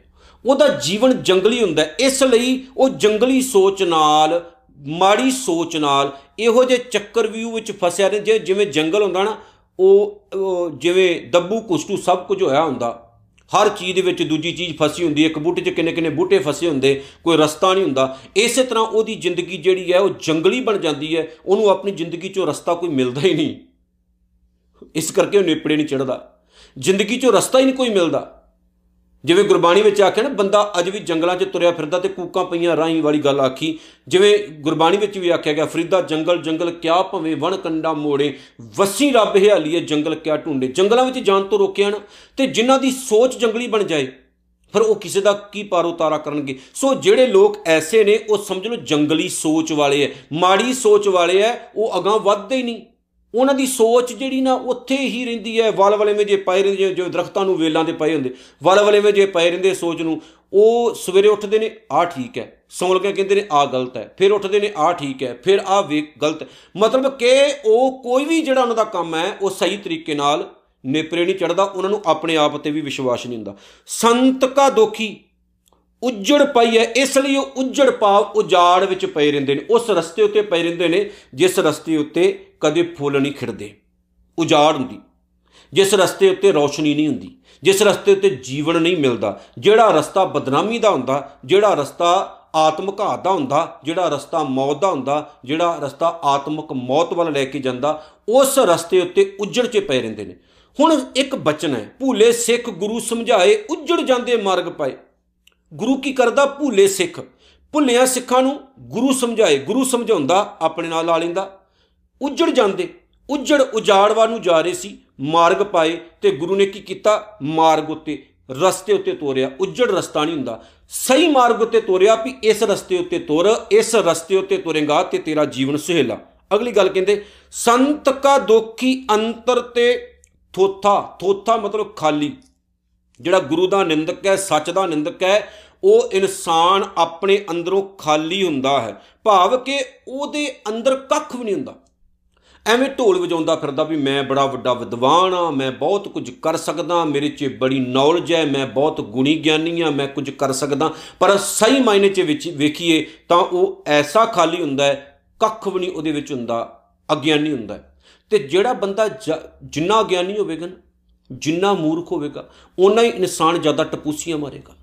ਉਹਦਾ ਜੀਵਨ ਜੰਗਲੀ ਹੁੰਦਾ ਇਸ ਲਈ ਉਹ ਜੰਗਲੀ ਸੋਚ ਨਾਲ, ਮਾੜੀ ਸੋਚ ਨਾਲ, ਇਹੋ ਜਿਹੇ ਚੱਕਰ ਵਿਊ ਵਿੱਚ ਫਸਿਆ ਰਹੇ ਜਿਵੇਂ ਜੰਗਲ ਹੁੰਦਾ ਨਾ ਉਹ ਜਿਵੇਂ ਦੱਬੂ ਕੁਸ਼ਟੂ ਸਭ ਕੁਝ ਹੋਇਆ ਹੁੰਦਾ। ਹਰ ਚੀਜ਼ ਦੇ ਵਿੱਚ ਦੂਜੀ ਚੀਜ਼ ਫਸੀ ਹੁੰਦੀ ਹੈ। ਇੱਕ ਬੂਟੇ 'ਚ ਕਿੰਨੇ ਕਿੰਨੇ ਬੂਟੇ ਫਸੇ ਹੁੰਦੇ, ਕੋਈ ਰਸਤਾ ਨਹੀਂ ਹੁੰਦਾ। ਇਸੇ ਤਰ੍ਹਾਂ ਉਹਦੀ ਜ਼ਿੰਦਗੀ ਜਿਹੜੀ ਹੈ, ਉਹ ਜੰਗਲੀ ਬਣ ਜਾਂਦੀ ਹੈ। ਉਹਨੂੰ ਆਪਣੀ ਜ਼ਿੰਦਗੀ 'ਚੋਂ ਰਸਤਾ ਕੋਈ ਮਿਲਦਾ ਹੀ ਨਹੀਂ। ਇਸ ਕਰਕੇ ਉਹ ਨੇਪੜੇ ਨਹੀਂ ਚੜਦਾ ਜ਼ਿੰਦਗੀ 'ਚੋਂ ਰਸਤਾ ਹੀ ਨਹੀਂ ਕੋਈ ਮਿਲਦਾ। ਜਿਵੇਂ ਗੁਰਬਾਣੀ ਵਿੱਚ ਆਖਿਆ ਨਾ, ਬੰਦਾ ਅਜ ਵੀ ਜੰਗਲਾਂ 'ਚ ਤੁਰਿਆ ਫਿਰਦਾ ਤੇ ਕੂਕਾਂ ਪਈਆਂ ਰਾਹੀਂ ਵਾਲੀ ਗੱਲ ਆਖੀ। ਜਿਵੇਂ ਗੁਰਬਾਣੀ ਵਿੱਚ ਵੀ ਆਖਿਆ ਗਿਆ, ਫਰੀਦਾ ਜੰਗਲ ਜੰਗਲ ਕਿਆ ਭਵੇਂ, ਵਣ ਕੰਡਾ ਮੋੜੇ, ਵਸੀ ਰੱਬ ਹਿਆਲੀਏ ਜੰਗਲ ਕਿਆ ਢੂੰਡੇ। ਜੰਗਲਾਂ ਵਿੱਚ ਜਾਣ ਤੋਂ ਰੋਕਿਆ ਨਾ ਤੇ ਜਿਨ੍ਹਾਂ ਦੀ ਸੋਚ ਜੰਗਲੀ ਬਣ ਜਾਏ, ਫਿਰ ਉਹ ਕਿਸੇ ਦਾ ਕੀ ਪਾਰੋ ਤਾਰਾ ਕਰਨਗੇ? ਸੋ ਜਿਹੜੇ ਲੋਕ ਐਸੇ ਨੇ, ਉਹ ਸਮਝ ਲਓ ਜੰਗਲੀ ਸੋਚ ਵਾਲੇ ਐ, ਮਾੜੀ ਸੋਚ ਵਾਲੇ ਐ, ਉਹ ਅਗਾਹ ਵੱਧਦੇ ਹੀ ਨਹੀਂ। ਉਹਨਾਂ ਦੀ ਸੋਚ ਜਿਹੜੀ ਨਾ ਉੱਥੇ ਹੀ ਰਹਿੰਦੀ ਹੈ, ਵਲ ਵਲੇ ਵਿੱਚ ਜੇ ਪਏ ਰਹਿੰਦੇ, ਜੋ ਦਰਖਤਾਂ ਨੂੰ ਵੇਲਾਂ ਤੇ ਪਏ ਹੁੰਦੇ, ਵਲ ਵਲੇ ਵਿੱਚ ਜੇ ਪਏ ਰਹਿੰਦੇ ਸੋਚ ਨੂੰ, ਉਹ ਸਵੇਰੇ ਉੱਠਦੇ ਨੇ ਆ ਠੀਕ ਹੈ। ਸੌਂ ਕੇ ਕਹਿੰਦੇ ਨੇ ਆ ਗਲਤ ਹੈ। ਫਿਰ ਉੱਠਦੇ ਨੇ ਆ ਠੀਕ ਹੈ। ਫਿਰ ਆ ਵੇ ਗਲਤ ਮਤਲਬ ਕਿ ਉਹ ਕੋਈ ਵੀ ਜਿਹੜਾ ਉਹਨਾਂ ਦਾ ਕੰਮ ਹੈ, ਉਹ ਸਹੀ ਤਰੀਕੇ ਨਾਲ ਨੇਪਰੇ ਨਹੀਂ ਚੜਦਾ ਉਹਨਾਂ ਨੂੰ ਆਪਣੇ ਆਪ ਤੇ ਵੀ ਵਿਸ਼ਵਾਸ ਨਹੀਂ ਹੁੰਦਾ। ਸੰਤ ਕਾ ਦੋਖੀ, ਉੱਜੜ ਪਈ ਹੈ, ਇਸ ਲਈ ਉਹ ਉੱਜੜ ਪਾਵ ਉਜਾੜ ਵਿੱਚ ਪਏ ਰਹਿੰਦੇ ਨੇ। ਉਸ ਰਸਤੇ ਉੱਤੇ ਪਏ ਰਹਿੰਦੇ ਨੇ, ਜਿਸ ਰਸਤੇ ਉੱਤੇ ਕਦੇ ਫੁੱਲ ਨਹੀਂ ਖਿੜਦੇ। ਉਜਾੜ ਹੁੰਦੀ। ਜਿਸ ਰਸਤੇ ਉੱਤੇ ਰੌਸ਼ਨੀ ਨਹੀਂ ਹੁੰਦੀ, ਜਿਸ ਰਸਤੇ ਉੱਤੇ ਜੀਵਨ ਨਹੀਂ ਮਿਲਦਾ, ਜਿਹੜਾ ਰਸਤਾ ਬਦਨਾਮੀ ਦਾ ਹੁੰਦਾ, ਜਿਹੜਾ ਰਸਤਾ ਆਤਮਿਕ ਘਾਤ ਦਾ ਹੁੰਦਾ, ਜਿਹੜਾ ਰਸਤਾ ਮੌਤ ਦਾ ਹੁੰਦਾ, ਜਿਹੜਾ ਰਸਤਾ ਆਤਮਿਕ ਮੌਤ ਵੱਲ ਲੈ ਕੇ ਜਾਂਦਾ, ਉਸ ਰਸਤੇ ਉੱਤੇ ਉੱਜੜ 'ਚ ਪਏ ਰਹਿੰਦੇ ਨੇ। ਹੁਣ ਇੱਕ ਬਚਨ ਹੈ, ਭੂਲੇ ਸਿੱਖ ਗੁਰੂ ਸਮਝਾਏ, ਉੱਜੜ ਜਾਂਦੇ ਮਾਰਗ ਪਾਏ। ਗੁਰੂ ਕੀ ਕਰਦਾ? ਭੂਲੇ ਸਿੱਖ। ਭੁੱਲਿਆ ਸਿੱਖਾਂ ਨੂੰ ਗੁਰੂ ਸਮਝਾਏ। ਗੁਰੂ ਸਮਝਾਉਂਦਾ, ਆਪਣੇ ਨਾਲ ਲਾ ਲੈਂਦਾ। ਉੱਜੜ ਜਾਂਦੇ, ਉੱਜੜ ਉਜਾੜਵਾ ਨੂੰ ਜਾ ਰਹੇ ਸੀ, ਮਾਰਗ ਪਾਏ ਤੇ ਗੁਰੂ ਨੇ ਕੀ ਕੀਤਾ? ਮਾਰਗ ਉੱਤੇ, ਰਸਤੇ ਉੱਤੇ ਤੋਰਿਆ। ਉੱਜੜ ਰਸਤਾ ਨਹੀਂ ਹੁੰਦਾ। ਸਹੀ ਮਾਰਗ ਉੱਤੇ ਤੋਰਿਆ ਵੀ ਇਸ ਰਸਤੇ ਉੱਤੇ ਤੁਰ, ਇਸ ਰਸਤੇ ਉੱਤੇ ਤੁਰੇਗਾ ਤੇ ਤੇਰਾ ਜੀਵਨ ਸੁਹੇਲਾ। ਅਗਲੀ ਗੱਲ ਕਹਿੰਦੇ, ਸੰਤ ਕਾ ਦੋਖੀ ਅੰਤਰ ਤੇ ਥੋਥਾ ਥੋਥਾ ਮਤਲਬ ਖਾਲੀ। ਜਿਹੜਾ ਗੁਰੂ ਦਾ ਨਿੰਦਕ ਹੈ, ਸੱਚ ਦਾ ਨਿੰਦਕ ਹੈ, ਉਹ ਇਨਸਾਨ ਆਪਣੇ ਅੰਦਰੋਂ ਖਾਲੀ ਹੁੰਦਾ ਹੈ। ਭਾਵ ਕਿ ਉਹਦੇ ਅੰਦਰ ਕੱਖ ਵੀ ਨਹੀਂ ਹੁੰਦਾ। ਐਵੇਂ ਢੋਲ ਵਜਾਉਂਦਾ ਫਿਰਦਾ ਵੀ ਮੈਂ ਬੜਾ ਵੱਡਾ ਵਿਦਵਾਨ ਆ ਮੈਂ ਬਹੁਤ ਕੁਝ ਕਰ ਸਕਦਾ, ਮੇਰੇ 'ਚ ਬੜੀ ਨੌਲੇਜ ਹੈ, ਮੈਂ ਬਹੁਤ ਗੁਣੀ ਗਿਆਨੀ ਆ ਮੈਂ ਕੁਝ ਕਰ ਸਕਦਾ। ਪਰ ਸਹੀ ਮਾਇਨੇ 'ਚ ਵਿੱਚ ਵੇਖੀਏ ਤਾਂ ਉਹ ਐਸਾ ਖਾਲੀ ਹੁੰਦਾ ਹੈ, ਕੱਖ ਵੀ ਨਹੀਂ ਉਹਦੇ ਵਿੱਚ ਹੁੰਦਾ, ਅਗਿਆਨੀ ਹੁੰਦਾ ਤੇ ਜਿਹੜਾ ਬੰਦਾ ਜਿੰਨਾ ਗਿਆਨੀ ਹੋਵੇਗਾ ਜਿੰਨਾ ਮੂਰਖ ਹੋਵੇਗਾ ਉਨਾ ਹੀ ਇਨਸਾਨ ਜ਼ਿਆਦਾ ਟਪੂਸੀਆਂ ਮਾਰੇਗਾ।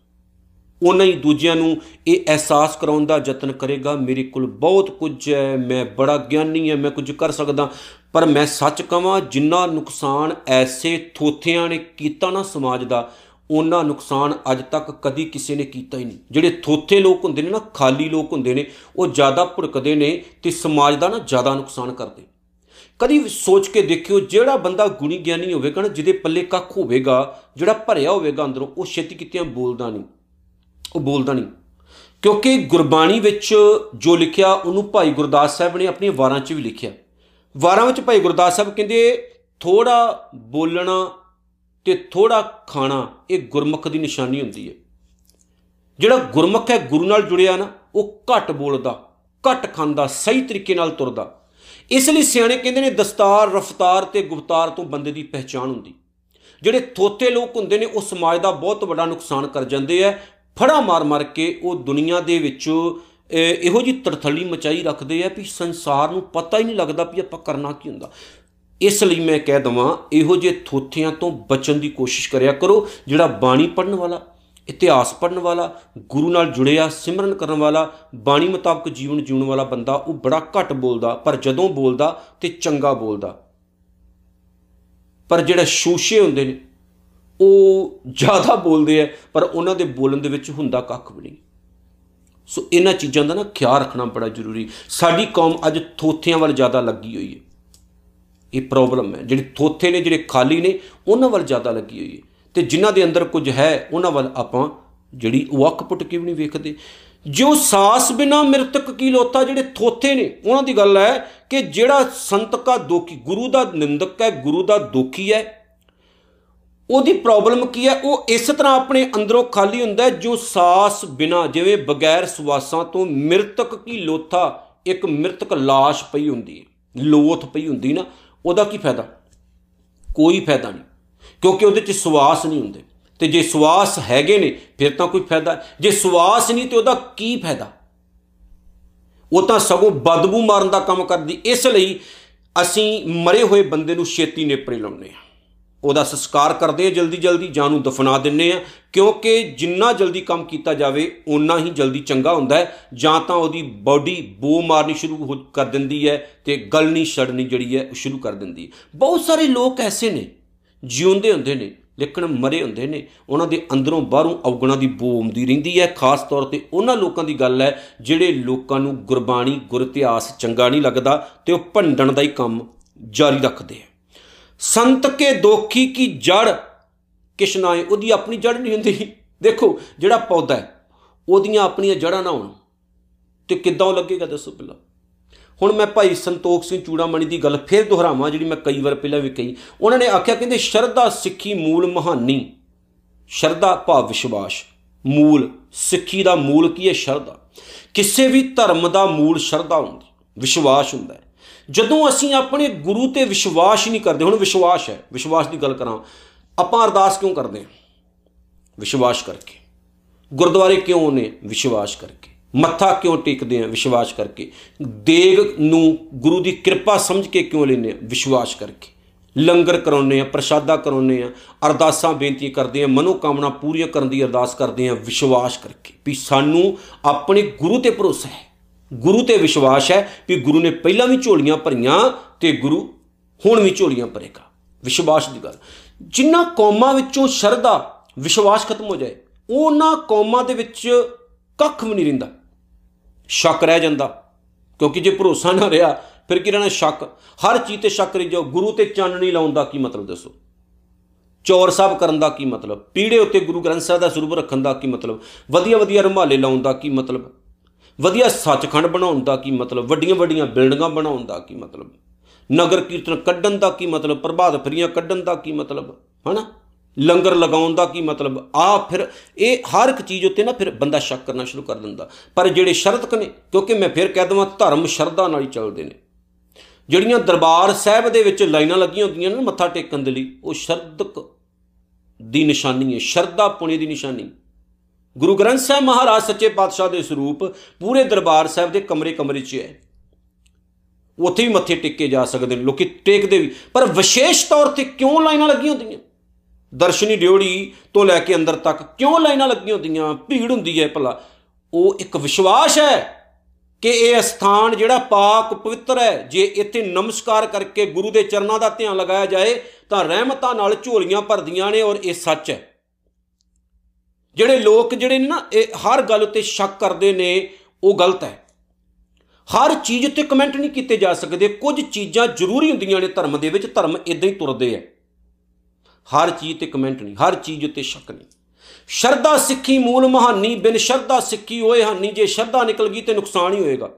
ਉਨਾ ਹੀ ਦੂਜਿਆਂ ਨੂੰ ਇਹ ਅਹਿਸਾਸ ਕਰਾਉਣ ਦਾ ਯਤਨ ਕਰੇਗਾ, ਮੇਰੇ ਕੋਲ ਬਹੁਤ ਕੁਝ ਹੈ, ਮੈਂ ਬੜਾ ਗਿਆਨੀ ਹਾਂ, ਮੈਂ ਕੁਝ ਕਰ ਸਕਦਾ। ਪਰ ਮੈਂ ਸੱਚ ਕਹਾਂ, ਜਿੰਨਾ ਨੁਕਸਾਨ ਐਸੇ ਥੋਥਿਆਂ ਨੇ ਕੀਤਾ ਨਾ ਸਮਾਜ ਦਾ ਉਹਨਾਂ ਨੁਕਸਾਨ ਅੱਜ ਤੱਕ ਕਦੀ ਕਿਸੇ ਨੇ ਕੀਤਾ ਹੀ ਨਹੀਂ। ਜਿਹੜੇ ਥੋਥੇ ਲੋਕ ਹੁੰਦੇ ਨੇ ਨਾ, ਖਾਲੀ ਲੋਕ ਹੁੰਦੇ ਨੇ, ਉਹ ਜ਼ਿਆਦਾ ਭੁੜਕਦੇ ਨੇ ਤੇ ਸਮਾਜ ਦਾ ਨਾ ਜ਼ਿਆਦਾ ਨੁਕਸਾਨ ਕਰਦੇ ਕਦੀ ਸੋਚ ਕੇ ਦੇਖਿਓ, ਜਿਹੜਾ ਬੰਦਾ ਗੁਣੀ ਗਿਆਨੀ ਹੋਵੇਗਾ ਨਾ, ਜਿਹਦੇ ਪੱਲੇ ਕੱਖ ਹੋਵੇਗਾ, ਜਿਹੜਾ ਭਰਿਆ ਹੋਵੇਗਾ ਅੰਦਰੋਂ, ਉਹ ਛੇਤੀ ਕਿਤਿਆਂ ਬੋਲਦਾ ਨਹੀਂ। ਉਹ ਬੋਲਦਾ ਨਹੀਂ। ਕਿਉਂਕਿ ਗੁਰਬਾਣੀ ਵਿੱਚ ਜੋ ਲਿਖਿਆ, ਉਹਨੂੰ ਭਾਈ ਗੁਰਦਾਸ ਸਾਹਿਬ ਨੇ ਆਪਣੀਆਂ ਵਾਰਾਂ 'ਚ ਵੀ ਲਿਖਿਆ। ਵਾਰਾਂ ਵਿੱਚ ਭਾਈ ਗੁਰਦਾਸ ਸਾਹਿਬ ਕਹਿੰਦੇ, ਥੋੜਾ ਬੋਲਣਾ ਤੇ ਥੋੜਾ ਖਾਣਾ, ਇਹ ਗੁਰਮੁਖ ਦੀ ਨਿਸ਼ਾਨੀ ਹੁੰਦੀ ਹੈ। ਜਿਹੜਾ ਗੁਰਮੁਖ ਹੈ, ਗੁਰੂ ਨਾਲ ਜੁੜਿਆ ਨਾ, ਉਹ ਘੱਟ ਬੋਲਦਾ, ਘੱਟ ਖਾਂਦਾ, ਸਹੀ ਤਰੀਕੇ ਨਾਲ ਤੁਰਦਾ। ਇਸ ਲਈ ਸਿਆਣੇ ਕਹਿੰਦੇ ਨੇ, ਦਸਤਾਰ, ਰਫਤਾਰ ਤੇ ਗੁਫਤਾਰ ਤੋਂ ਬੰਦੇ ਦੀ ਪਹਿਚਾਣ ਹੁੰਦੀ। ਜਿਹੜੇ ਥੋਤੇ ਲੋਕ ਹੁੰਦੇ ਨੇ, ਉਹ ਸਮਾਜ ਦਾ ਬਹੁਤ ਵੱਡਾ ਨੁਕਸਾਨ ਕਰ ਜਾਂਦੇ ਆ ਫੜਾ ਮਾਰ ਮਾਰ ਕੇ ਉਹ ਦੁਨੀਆ ਦੇ ਵਿੱਚ ਇਹੋ ਜੀ ਤਰਥਲੀ ਮਚਾਈ ਰੱਖਦੇ ਆ ਵੀ ਸੰਸਾਰ ਨੂੰ ਪਤਾ ਹੀ ਨਹੀਂ ਲੱਗਦਾ ਵੀ ਆਪਾਂ ਕਰਨਾ ਕੀ ਹੁੰਦਾ। ਇਸ ਲਈ ਮੈਂ ਕਹਿ ਦਵਾਂ, ਇਹੋ ਜਿਹੇ ਥੋਥਿਆਂ ਤੋਂ ਬਚਣ ਦੀ ਕੋਸ਼ਿਸ਼ ਕਰਿਆ ਕਰੋ, ਜਿਹੜਾ ਬਾਣੀ ਪੜਨ ਵਾਲਾ, ਇਤਿਹਾਸ ਪੜਨ ਵਾਲਾ, ਗੁਰੂ ਨਾਲ ਜੁੜਿਆ, ਸਿਮਰਨ ਕਰਨ ਵਾਲਾ, ਬਾਣੀ ਮੁਤਾਬਕ ਜੀਵਨ ਜਿਉਣ ਵਾਲਾ ਬੰਦਾ, ਉਹ ਬੜਾ ਘੱਟ ਬੋਲਦਾ, ਪਰ ਜਦੋਂ ਬੋਲਦਾ ਤੇ ਚੰਗਾ ਬੋਲਦਾ। ਪਰ ਜਿਹੜਾ ਸ਼ੋਸ਼ੇ ਹੁੰਦੇ ਨੇ ਉਹ ਜ਼ਿਆਦਾ ਬੋਲਦੇ ਆ, ਪਰ ਉਹਨਾਂ ਦੇ ਬੋਲਣ ਦੇ ਵਿੱਚ ਹੁੰਦਾ ਕੱਖ ਵੀ ਨਹੀਂ। ਸੋ ਇਹਨਾਂ ਚੀਜ਼ਾਂ ਦਾ ਨਾ ਖਿਆਲ ਰੱਖਣਾ ਬੜਾ ਜ਼ਰੂਰੀ। ਸਾਡੀ ਕੌਮ ਅੱਜ ਥੋਥਿਆਂ ਵੱਲ ਜ਼ਿਆਦਾ ਲੱਗੀ ਹੋਈ ਹੈ। ਇਹ ਪ੍ਰੋਬਲਮ ਹੈ। ਜਿਹੜੇ ਥੋਥੇ ਨੇ, ਜਿਹੜੇ ਖਾਲੀ ਨੇ, ਉਹਨਾਂ ਵੱਲ ਜ਼ਿਆਦਾ ਲੱਗੀ ਹੋਈ ਹੈ। ਤੇ ਜਿਨ੍ਹਾਂ ਦੇ ਅੰਦਰ ਕੁਝ ਹੈ, ਉਹਨਾਂ ਵੱਲ ਆਪਾਂ ਜਿਹੜੀ ਉਹ ਅੱਖ ਪੁੱਟ ਕੇ ਵੀ ਨਹੀਂ ਵੇਖਦੇ। ਜੋ ਸਾਸ ਬਿਨਾ ਮਰਤਕ ਕੀ ਲੋਤਾ, ਜਿਹੜੇ ਥੋਥੇ ਨੇ, ਉਹਨਾਂ ਦੀ ਗੱਲ ਹੈ ਕਿ ਜਿਹੜਾ ਸੰਤ ਕਾ ਦੋਖੀ, ਗੁਰੂ ਦਾ ਨਿੰਦਕ ਹੈ, ਗੁਰੂ ਦਾ ਦੋਖੀ ਹੈ ਉਹਦੀ ਪ੍ਰੋਬਲਮ ਕੀ ਹੈ? ਉਹ ਇਸ ਤਰ੍ਹਾਂ ਆਪਣੇ ਅੰਦਰੋਂ ਖਾਲੀ ਹੁੰਦਾ ਜੋ ਸਾਸ ਬਿਨਾ, ਜਿਵੇਂ ਬਗੈਰ ਸਵਾਸਾਂ ਤੋਂ ਮਰਤਕ ਕੀ ਲੋਥਾ, ਇੱਕ ਮਰਤਕ ਲਾਸ਼ ਪਈ ਹੁੰਦੀ ਹੈ, ਲੋਥ ਪਈ ਹੁੰਦੀ ਨਾ, ਉਹਦਾ ਕੀ ਫਾਇਦਾ? ਕੋਈ ਫਾਇਦਾ ਨਹੀਂ, ਕਿਉਂਕਿ ਉਹਦੇ 'ਚ ਸਵਾਸ ਨਹੀਂ ਹੁੰਦੇ। ਤੇ ਜੇ ਸਵਾਸ ਹੈਗੇ ਨੇ, ਫਿਰ ਤਾਂ ਕੋਈ ਫਾਇਦਾ ਜੇ ਸਵਾਸ ਨਹੀਂ, ਤੇ ਉਹਦਾ ਕੀ ਫਾਇਦਾ? ਉਹ ਤਾਂ ਸਗੋਂ ਬਦਬੂ ਮਾਰਨ ਦਾ ਕੰਮ ਕਰਦੀ। ਇਸ ਲਈ ਅਸੀਂ ਮਰੇ ਹੋਏ ਬੰਦੇ ਨੂੰ ਛੇਤੀ ਨੇਪਰੇ ਲਾਉਂਦੇ ਆ ਉਹਦਾ ਸੰਸਕਾਰ ਕਰਦੇ ਆ, ਜਲਦੀ ਜਲਦੀ ਜਾਂ ਨੂੰ ਦਫਨਾ ਦਿੰਨੇ ਆ। ਕਿਉਂਕਿ ਜਿੰਨਾ ਜਲਦੀ ਕੰਮ ਕੀਤਾ ਜਾਵੇ, ਓਨਾ ਹੀ ਜਲਦੀ ਚੰਗਾ ਹੁੰਦਾ ਹੈ। ਜਾਂ ਤਾਂ ਉਹਦੀ ਬਾਡੀ ਬੋ ਮਾਰਨੀ ਸ਼ੁਰੂ ਕਰ ਦਿੰਦੀ ਹੈ ਤੇ ਗਲਣੀ ਛੜਨੀ ਜਿਹੜੀ ਹੈ, ਉਹ ਸ਼ੁਰੂ ਕਰ ਦਿੰਦੀ ਹੈ। ਬਹੁਤ ਸਾਰੇ ਲੋਕ ਐਸੇ ਨੇ, ਜਿਉਂਦੇ ਹੁੰਦੇ ਨੇ ਲੇਕਿਨ ਮਰੇ ਹੁੰਦੇ ਨੇ। ਉਹਨਾਂ ਦੇ ਅੰਦਰੋਂ ਬਾਹਰੋਂ ਔਗਣਾ ਦੀ ਬੋ ਆਉਂਦੀ ਰਹਿੰਦੀ ਹੈ। ਖਾਸ ਤੌਰ ਤੇ ਉਹਨਾਂ ਲੋਕਾਂ ਦੀ ਗੱਲ ਹੈ, ਜਿਹੜੇ ਲੋਕਾਂ ਨੂੰ ਗੁਰਬਾਣੀ, ਗੁਰ ਇਤਿਹਾਸ ਚੰਗਾ ਨਹੀਂ ਲੱਗਦਾ ਤੇ ਉਹ ਭੰਡਣ ਦਾ ਹੀ ਕੰਮ ਜਾਰੀ ਰੱਖਦੇ ਆ। ਸੰਤ ਕੇ ਦੋਖੀ ਕੀ ਜੜ? ਕਿਛ ਨਾ ਉਹਦੀ ਆਪਣੀ ਜੜ ਨਹੀਂ ਹੁੰਦੀ। ਦੇਖੋ, ਜਿਹੜਾ ਪੌਦਾ ਹੈ, ਉਹਦੀਆਂ ਆਪਣੀਆਂ ਜੜਾਂ ਨਾ ਹੋਣ। ਤੇ ਕਿੱਦਾਂ ਉਹ ਲੱਗੇਗਾ, ਦੱਸੋ ਪਹਿਲਾਂ। ਹੁਣ ਮੈਂ ਭਾਈ ਸੰਤੋਖ ਸਿੰਘ ਚੂੜਾਮਣੀ ਦੀ ਗੱਲ ਫੇਰ ਦੁਹਰਾਵਾਂ, ਜਿਹੜੀ ਮੈਂ ਕਈ ਵਾਰ ਪਹਿਲਾਂ ਵੀ ਕਹੀ। ਉਹਨਾਂ ਨੇ ਆਖਿਆ, ਕਹਿੰਦੇ ਸ਼ਰਧਾ ਸਿੱਖੀ ਮੂਲ ਮਹਾਨੀ। ਸ਼ਰਧਾ ਭਾਵ ਵਿਸ਼ਵਾਸ। ਮੂਲ, ਸਿੱਖੀ ਦਾ ਮੂਲ ਕੀ ਹੈ? ਸ਼ਰਧਾ। ਕਿਸੇ ਵੀ ਧਰਮ ਦਾ ਮੂਲ ਸ਼ਰਧਾ ਹੁੰਦੀ। ਵਿਸ਼ਵਾਸ ਹੁੰਦਾ ਹੈ। ਜਦੋਂ ਅਸੀਂ ਆਪਣੇ ਗੁਰੂ ਤੇ ਵਿਸ਼ਵਾਸ ਨਹੀਂ ਕਰਦੇ, ਹੁਣ ਵਿਸ਼ਵਾਸ ਹੈ, ਵਿਸ਼ਵਾਸ ਦੀ ਗੱਲ ਕਰਾਂ, ਆਪਾਂ ਅਰਦਾਸ ਕਿਉਂ ਕਰਦੇ ਹਾਂ? ਵਿਸ਼ਵਾਸ ਕਰਕੇ। ਗੁਰਦੁਆਰੇ ਕਿਉਂ ਨੇ? ਵਿਸ਼ਵਾਸ ਕਰਕੇ। ਮੱਥਾ ਕਿਉਂ ਟੇਕਦੇ ਆ ਵਿਸ਼ਵਾਸ ਕਰਕੇ। ਦੇਗ ਨੂੰ ਗੁਰੂ ਦੀ ਕਿਰਪਾ ਸਮਝ ਕੇ ਕਿਉਂ ਲੈਨੇ ਆ ਵਿਸ਼ਵਾਸ ਕਰਕੇ। ਲੰਗਰ ਕਰਾਉਨੇ ਆ ਪ੍ਰਸ਼ਾਦਾ ਕਰਾਉਨੇ ਆ ਅਰਦਾਸਾਂ ਬੇਨਤੀ ਕਰਦੇ ਆ ਮਨੋ ਕਾਮਨਾ ਪੂਰੀਆਂ ਕਰਨ ਦੀ ਅਰਦਾਸ ਕਰਦੇ ਆ ਵਿਸ਼ਵਾਸ ਕਰਕੇ। ਵੀ ਸਾਨੂੰ ਆਪਣੇ ਗੁਰੂ ਤੇ ਭਰੋਸਾ ਹੈ। ਗੁਰੂ ਤੇ ਵਿਸ਼ਵਾਸ ਹੈ ਵੀ ਗੁਰੂ ਨੇ ਪਹਿਲਾਂ ਵੀ ਝੋਲੀਆਂ ਭਰੀਆਂ ਤੇ ਗੁਰੂ ਹੁਣ ਵੀ ਝੋਲੀਆਂ ਭਰੇਗਾ। ਵਿਸ਼ਵਾਸ ਦੀ ਗੱਲ। ਜਿਨ੍ਹਾਂ ਕੌਮਾਂ ਵਿੱਚੋਂ ਸ਼ਰਧਾ, ਵਿਸ਼ਵਾਸ ਖਤਮ ਹੋ ਜਾਏ, ਉਹਨਾਂ ਕੌਮਾਂ ਦੇ ਵਿੱਚ ਕੱਖ ਵੀ ਨਹੀਂ ਰਹਿੰਦਾ। ਸ਼ੱਕ ਰਹਿ ਜਾਂਦਾ। ਕਿਉਂਕਿ ਜੇ ਭਰੋਸਾ ਨਾ ਰਿਹਾ, ਫਿਰ ਕੀ ਰਹਿਣਾ ਸ਼ੱਕ? ਹਰ ਚੀਜ਼ ਤੇ ਸ਼ੱਕ ਰਹੀ ਜਾਓ। ਗੁਰੂ ਤੇ ਚਾਨਣੀ ਲਾਉਣ ਦਾ ਕੀ ਮਤਲਬ ਦੱਸੋ? ਚੌਰ ਸਾਹਿਬ ਕਰਨ ਦਾ ਕੀ ਮਤਲਬ? ਪੀੜੇ ਉੱਤੇ ਗੁਰੂ ਗ੍ਰੰਥ ਸਾਹਿਬ ਦਾ ਸਰੂਪ ਰੱਖਣ ਦਾ ਕੀ ਮਤਲਬ? ਵਧੀਆ ਵਧੀਆ ਰੁਮਾਲੇ ਲਾਉਣ ਦਾ ਕੀ ਮਤਲਬ? ਵਧੀਆ ਸੱਚਖੰਡ ਬਣਾਉਣ ਦਾ ਕੀ ਮਤਲਬ? ਵੱਡੀਆਂ ਵੱਡੀਆਂ ਬਿਲਡਿੰਗਾਂ ਬਣਾਉਣ ਦਾ ਕੀ ਮਤਲਬ? ਨਗਰ ਕੀਰਤਨ ਕੱਢਣ ਦਾ ਕੀ ਮਤਲਬ? ਪ੍ਰਭਾਤ ਫਰੀਆਂ ਕੱਢਣ ਦਾ ਕੀ ਮਤਲਬ? ਹਨਾ? ਲੰਗਰ ਲਗਾਉਣ ਦਾ ਕੀ ਮਤਲਬ? ਆ ਫਿਰ ਇਹ ਹਰ ਇੱਕ ਚੀਜ਼ ਉੱਤੇ ਨਾ ਫਿਰ ਬੰਦਾ ਸ਼ੱਕ ਕਰਨਾ ਸ਼ੁਰੂ ਕਰ ਦਿੰਦਾ। ਪਰ ਜਿਹੜੇ ਸ਼ਰਤਕ ਨੇ, ਕਿਉਂਕਿ ਮੈਂ ਫਿਰ ਕਹਿ ਦਵਾਂ ਧਰਮ ਸ਼ਰਧਾ ਨਾਲ ਹੀ ਚੱਲਦੇ ਨੇ। ਜਿਹੜੀਆਂ ਦਰਬਾਰ ਸਾਹਿਬ ਦੇ ਵਿੱਚ ਲਾਈਨਾਂ ਲੱਗੀਆਂ ਹੁੰਦੀਆਂ ਨੇ ਮੱਥਾ ਟੇਕਣ ਦੇ ਲਈ, ਉਹ ਸ਼ਰਦਕ ਦੀ ਨਿਸ਼ਾਨੀ ਹੈ, ਸ਼ਰਧਾ ਪੁਣੇ ਦੀ ਨਿਸ਼ਾਨੀ। ਗੁਰੂ ਗ੍ਰੰਥ ਸਾਹਿਬ ਮਹਾਰਾਜ ਸੱਚੇ ਪਾਤਸ਼ਾਹ ਦੇ ਸਰੂਪ ਪੂਰੇ ਦਰਬਾਰ ਸਾਹਿਬ ਦੇ ਕਮਰੇ ਕਮਰੇ 'ਚ ਹੈ। ਉੱਥੇ ਵੀ ਮੱਥੇ ਟੇਕੇ ਜਾ ਸਕਦੇ ਨੇ, ਲੋਕੀ ਟੇਕਦੇ ਵੀ। ਪਰ ਵਿਸ਼ੇਸ਼ ਤੌਰ ਤੇ ਕਿਉਂ ਲਾਈਨਾਂ ਲੱਗੀਆਂ ਹੁੰਦੀਆਂ? ਦਰਸ਼ਨੀ ਡਿਉੜੀ ਤੋਂ ਲੈ ਕੇ ਅੰਦਰ ਤੱਕ ਕਿਉਂ ਲਾਈਨਾਂ ਲੱਗੀਆਂ ਹੁੰਦੀਆਂ? ਭੀੜ ਹੁੰਦੀ ਹੈ ਭਲਾ। ਉਹ ਇੱਕ ਵਿਸ਼ਵਾਸ ਹੈ ਕਿ ਇਹ ਸਥਾਨ ਜਿਹੜਾ ਪਾਕ ਪਵਿੱਤਰ ਹੈ, ਜੇ ਇੱਥੇ ਨਮਸਕਾਰ ਕਰਕੇ ਗੁਰੂ ਦੇ ਚਰਨਾਂ ਦਾ ਧਿਆਨ ਲਗਾਇਆ ਜਾਏ, ਤਾਂ ਰਹਿਮਤਾਂ ਨਾਲ ਝੋਲੀਆਂ ਭਰਦੀਆਂ ਨੇ ਔਰ ਇਹ ਸੱਚ ਹੈ। ਜਿਹੜੇ ਲੋਕ ਜਿਹੜੇ ਨੇ ਨਾ, ਇਹ ਹਰ ਗੱਲ ਉੱਤੇ ਸ਼ੱਕ ਕਰਦੇ ਨੇ, ਉਹ ਗਲਤ ਹੈ। ਹਰ ਚੀਜ਼ ਉੱਤੇ ਕਮੈਂਟ ਨਹੀਂ ਕੀਤੇ ਜਾ ਸਕਦੇ। ਕੁਝ ਚੀਜ਼ਾਂ ਜ਼ਰੂਰੀ ਹੁੰਦੀਆਂ ਨੇ ਧਰਮ ਦੇ ਵਿੱਚ, ਧਰਮ ਇਦਾਂ ਹੀ ਤੁਰਦੇ ਆ। ਹਰ ਚੀਜ਼ ਤੇ ਕਮੈਂਟ ਨਹੀਂ, ਹਰ ਚੀਜ਼ ਉੱਤੇ ਸ਼ੱਕ ਨਹੀਂ। ਸ਼ਰਧਾ ਸਿੱਖੀ ਮੂਲ ਮਹਾਨੀ, ਬਿਨ ਸ਼ਰਧਾ ਸਿੱਖੀ ਹੋਏ ਹਾਨੀ, ਜੇ ਸ਼ਰਧਾ ਨਿਕਲ ਗਈ ਤੇ ਨੁਕਸਾਨ ਹੀ ਹੋਏਗਾ।